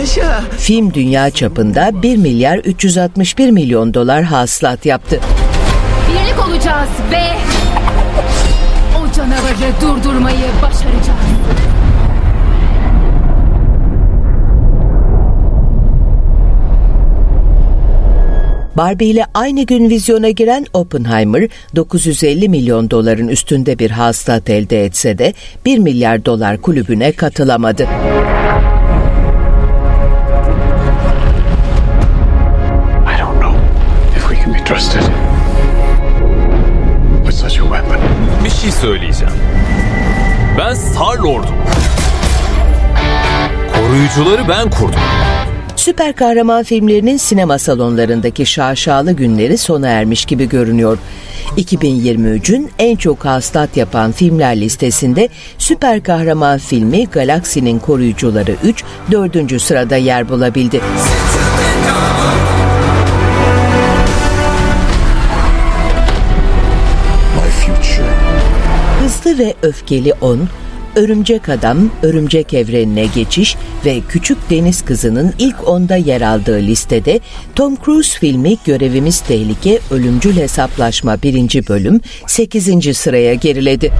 yaşa. Film dünya çapında 1 milyar 361 milyon dolar hasılat yaptı. Birlik olacağız ve o canavarı durdurmayı başaracağız. Barbie ile aynı gün vizyona giren Oppenheimer 950 milyon doların üstünde bir hasılat elde etse de 1 milyar dolar kulübüne katılamadı. I don't know if we can be trusted with such a weapon. Bir şey söyleyeceğim. Ben Star Lord'um. Koruyucuları ben kurdum. Süper kahraman filmlerinin sinema salonlarındaki şaşalı günleri sona ermiş gibi görünüyor. 2023'ün en çok hastat yapan filmler listesinde süper kahraman filmi Galaksinin Koruyucuları 3 dördüncü sırada yer bulabildi. Hızlı ve Öfkeli 10, Örümcek Adam, Örümcek Evrenine Geçiş ve Küçük Deniz Kızı'nın ilk onda yer aldığı listede Tom Cruise filmi Görevimiz Tehlike Ölümcül Hesaplaşma 1. bölüm 8. sıraya geriledi.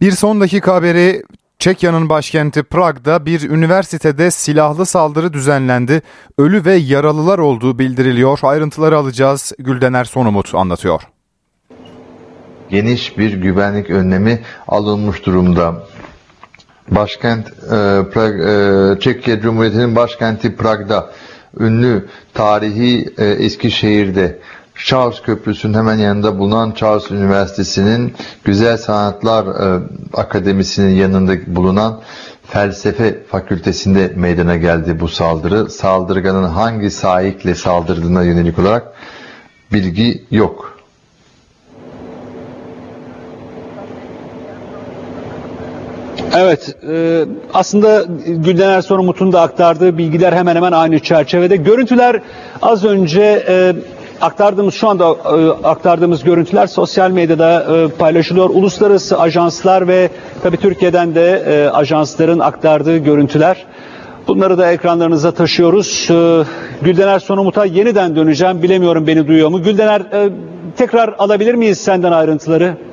Bir son dakika haberi Çekya'nın başkenti Prag'da bir üniversitede silahlı saldırı düzenlendi. Ölü ve yaralılar olduğu bildiriliyor. Ayrıntıları alacağız. Güldener Sonumut anlatıyor. Geniş bir güvenlik önlemi alınmış durumda. Başkent e, Prag, e, Çekya Cumhuriyeti'nin başkenti Prag'da ünlü tarihi e, Eskişehir'de Charles Köprüsü'nün hemen yanında bulunan Charles Üniversitesi'nin Güzel Sanatlar e, Akademisi'nin yanında bulunan Felsefe Fakültesinde meydana geldi bu saldırı. Saldırganın hangi sahikle saldırdığına yönelik olarak bilgi yok. Evet, e, aslında Gülden Ersoy Umut'un da aktardığı bilgiler hemen hemen aynı çerçevede. Görüntüler az önce e, aktardığımız şu anda e, aktardığımız görüntüler sosyal medyada e, paylaşılıyor. Uluslararası ajanslar ve tabii Türkiye'den de e, ajansların aktardığı görüntüler. Bunları da ekranlarınıza taşıyoruz. E, Güldener Sonumut'a yeniden döneceğim. Bilemiyorum beni duyuyor mu? Güldener e, tekrar alabilir miyiz senden ayrıntıları?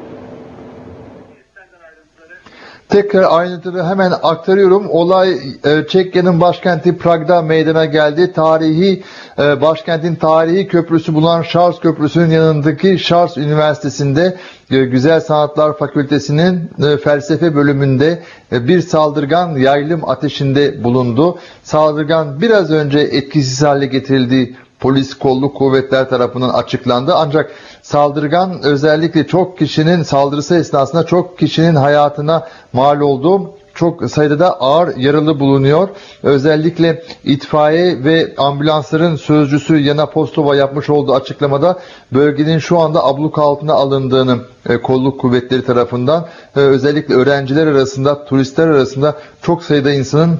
Tekrar ayrıntıları hemen aktarıyorum. Olay e, Çekya'nın başkenti Prag'da meydana geldi. Tarihi e, başkentin tarihi köprüsü bulunan Charles Köprüsü'nün yanındaki Charles Üniversitesi'nde e, Güzel Sanatlar Fakültesi'nin e, felsefe bölümünde e, bir saldırgan yaylım ateşinde bulundu. Saldırgan biraz önce etkisiz hale getirildi polis kolluk kuvvetler tarafından açıklandı. Ancak saldırgan özellikle çok kişinin saldırısı esnasında çok kişinin hayatına mal oldu. Çok sayıda da ağır yaralı bulunuyor. Özellikle itfaiye ve ambulansların sözcüsü Yana Postova yapmış olduğu açıklamada bölgenin şu anda abluk altına alındığını e, kolluk kuvvetleri tarafından e, özellikle öğrenciler arasında, turistler arasında çok sayıda insanın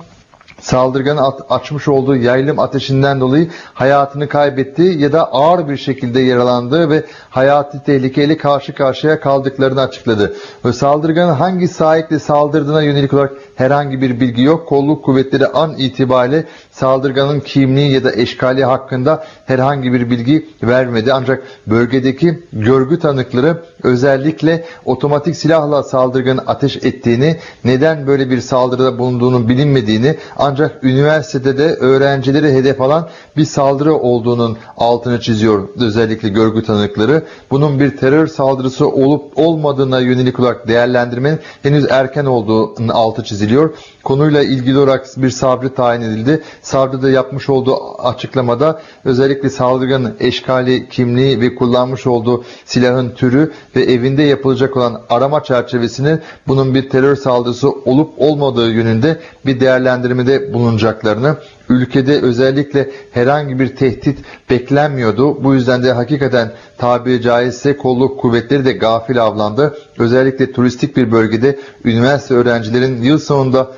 saldırganın açmış olduğu yaylım ateşinden dolayı hayatını kaybetti ya da ağır bir şekilde yaralandığı ve hayati tehlikeyle karşı karşıya kaldıklarını açıkladı. Ve saldırganın hangi sahikle saldırdığına yönelik olarak herhangi bir bilgi yok. Kolluk kuvvetleri an itibariyle saldırganın kimliği ya da eşkali hakkında herhangi bir bilgi vermedi. Ancak bölgedeki görgü tanıkları özellikle otomatik silahla saldırganın ateş ettiğini, neden böyle bir saldırıda bulunduğunu bilinmediğini ancak üniversitede de öğrencileri hedef alan bir saldırı olduğunun altını çiziyor özellikle görgü tanıkları. Bunun bir terör saldırısı olup olmadığına yönelik olarak değerlendirmenin henüz erken olduğunun altı çiziliyor. Konuyla ilgili olarak bir savcı tayin edildi. Savcı da yapmış olduğu açıklamada özellikle saldırganın eşkali, kimliği ve kullanmış olduğu silahın türü ve evinde yapılacak olan arama çerçevesini bunun bir terör saldırısı olup olmadığı yönünde bir değerlendirmede bulunacaklarını ülkede özellikle herhangi bir tehdit beklenmiyordu. Bu yüzden de hakikaten tabiri caizse kolluk kuvvetleri de gafil avlandı. Özellikle turistik bir bölgede üniversite öğrencilerin yıl sonunda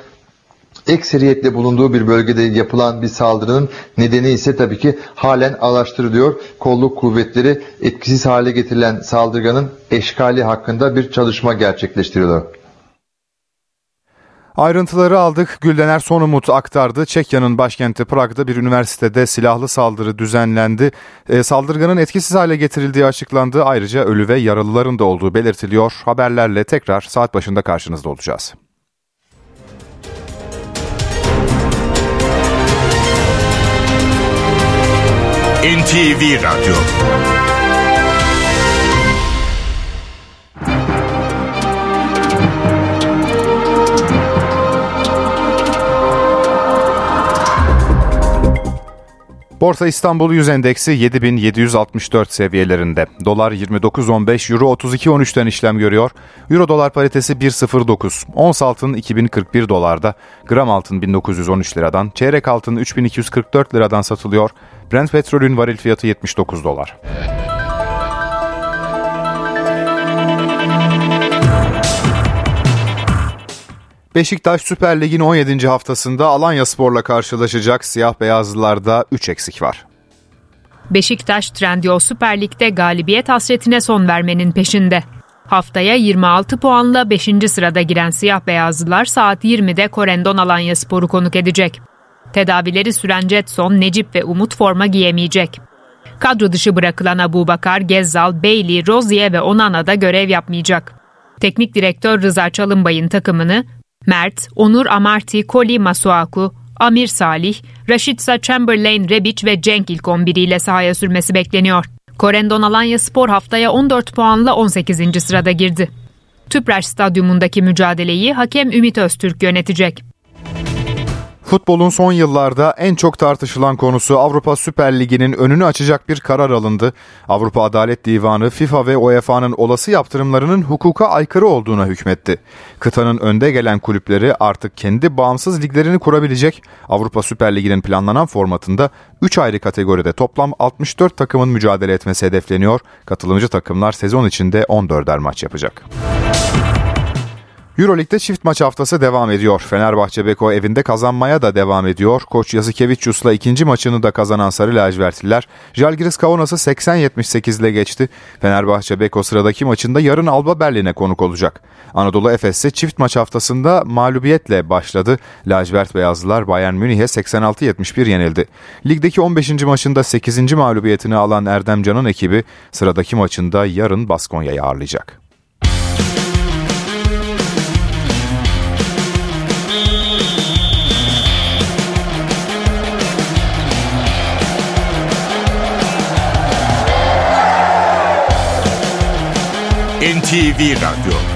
ekseriyetle bulunduğu bir bölgede yapılan bir saldırının nedeni ise tabii ki halen araştırılıyor. Kolluk kuvvetleri etkisiz hale getirilen saldırganın eşkali hakkında bir çalışma gerçekleştiriyorlar. Ayrıntıları aldık. Güldener Sonumut aktardı. Çekya'nın başkenti Prag'da bir üniversitede silahlı saldırı düzenlendi. E, saldırganın etkisiz hale getirildiği açıklandı. Ayrıca ölü ve yaralıların da olduğu belirtiliyor. Haberlerle tekrar saat başında karşınızda olacağız. NTV Radyo Borsa İstanbul Yüz Endeksi 7764 seviyelerinde. Dolar 29.15, Euro 32.13'ten işlem görüyor. Euro dolar paritesi 1.09. Ons altın 2041 dolarda. Gram altın 1913 liradan. Çeyrek altın 3244 liradan satılıyor. Brent petrolün varil fiyatı 79 dolar. Beşiktaş Süper Lig'in 17. haftasında Alanya Spor'la karşılaşacak. Siyah beyazlılarda 3 eksik var. Beşiktaş Trendyol Süper Lig'de galibiyet hasretine son vermenin peşinde. Haftaya 26 puanla 5. sırada giren siyah beyazlılar saat 20'de Korendon Alanya Spor'u konuk edecek. Tedavileri süren Jetson, Necip ve Umut forma giyemeyecek. Kadro dışı bırakılan Abu Bakar, Gezzal, Bailey, Rozier ve Onana da görev yapmayacak. Teknik direktör Rıza Çalınbay'ın takımını Mert, Onur Amarty, Koli Masuaku, Amir Salih, Raşitsa Chamberlain, Rebic ve Cenk ilk 11 ile sahaya sürmesi bekleniyor. Korendon Alanya Spor haftaya 14 puanla 18. sırada girdi. Tüpraş Stadyumundaki mücadeleyi hakem Ümit Öztürk yönetecek. Futbolun son yıllarda en çok tartışılan konusu Avrupa Süper Ligi'nin önünü açacak bir karar alındı. Avrupa Adalet Divanı FIFA ve UEFA'nın olası yaptırımlarının hukuka aykırı olduğuna hükmetti. Kıtanın önde gelen kulüpleri artık kendi bağımsız liglerini kurabilecek. Avrupa Süper Ligi'nin planlanan formatında 3 ayrı kategoride toplam 64 takımın mücadele etmesi hedefleniyor. Katılımcı takımlar sezon içinde 14'er maç yapacak. Euroleague'de çift maç haftası devam ediyor. Fenerbahçe Beko evinde kazanmaya da devam ediyor. Koç Yasikevicius'la ikinci maçını da kazanan Sarı Lacivertliler, Jalgiris Kaunas'ı 80-78 ile geçti. Fenerbahçe Beko sıradaki maçında yarın Alba Berlin'e konuk olacak. Anadolu Efes ise çift maç haftasında mağlubiyetle başladı. Lacivert Beyazlılar Bayern Münih'e 86-71 yenildi. Ligdeki 15. maçında 8. mağlubiyetini alan Erdem Can'ın ekibi sıradaki maçında yarın Baskonya'yı ağırlayacak. NTV Radyo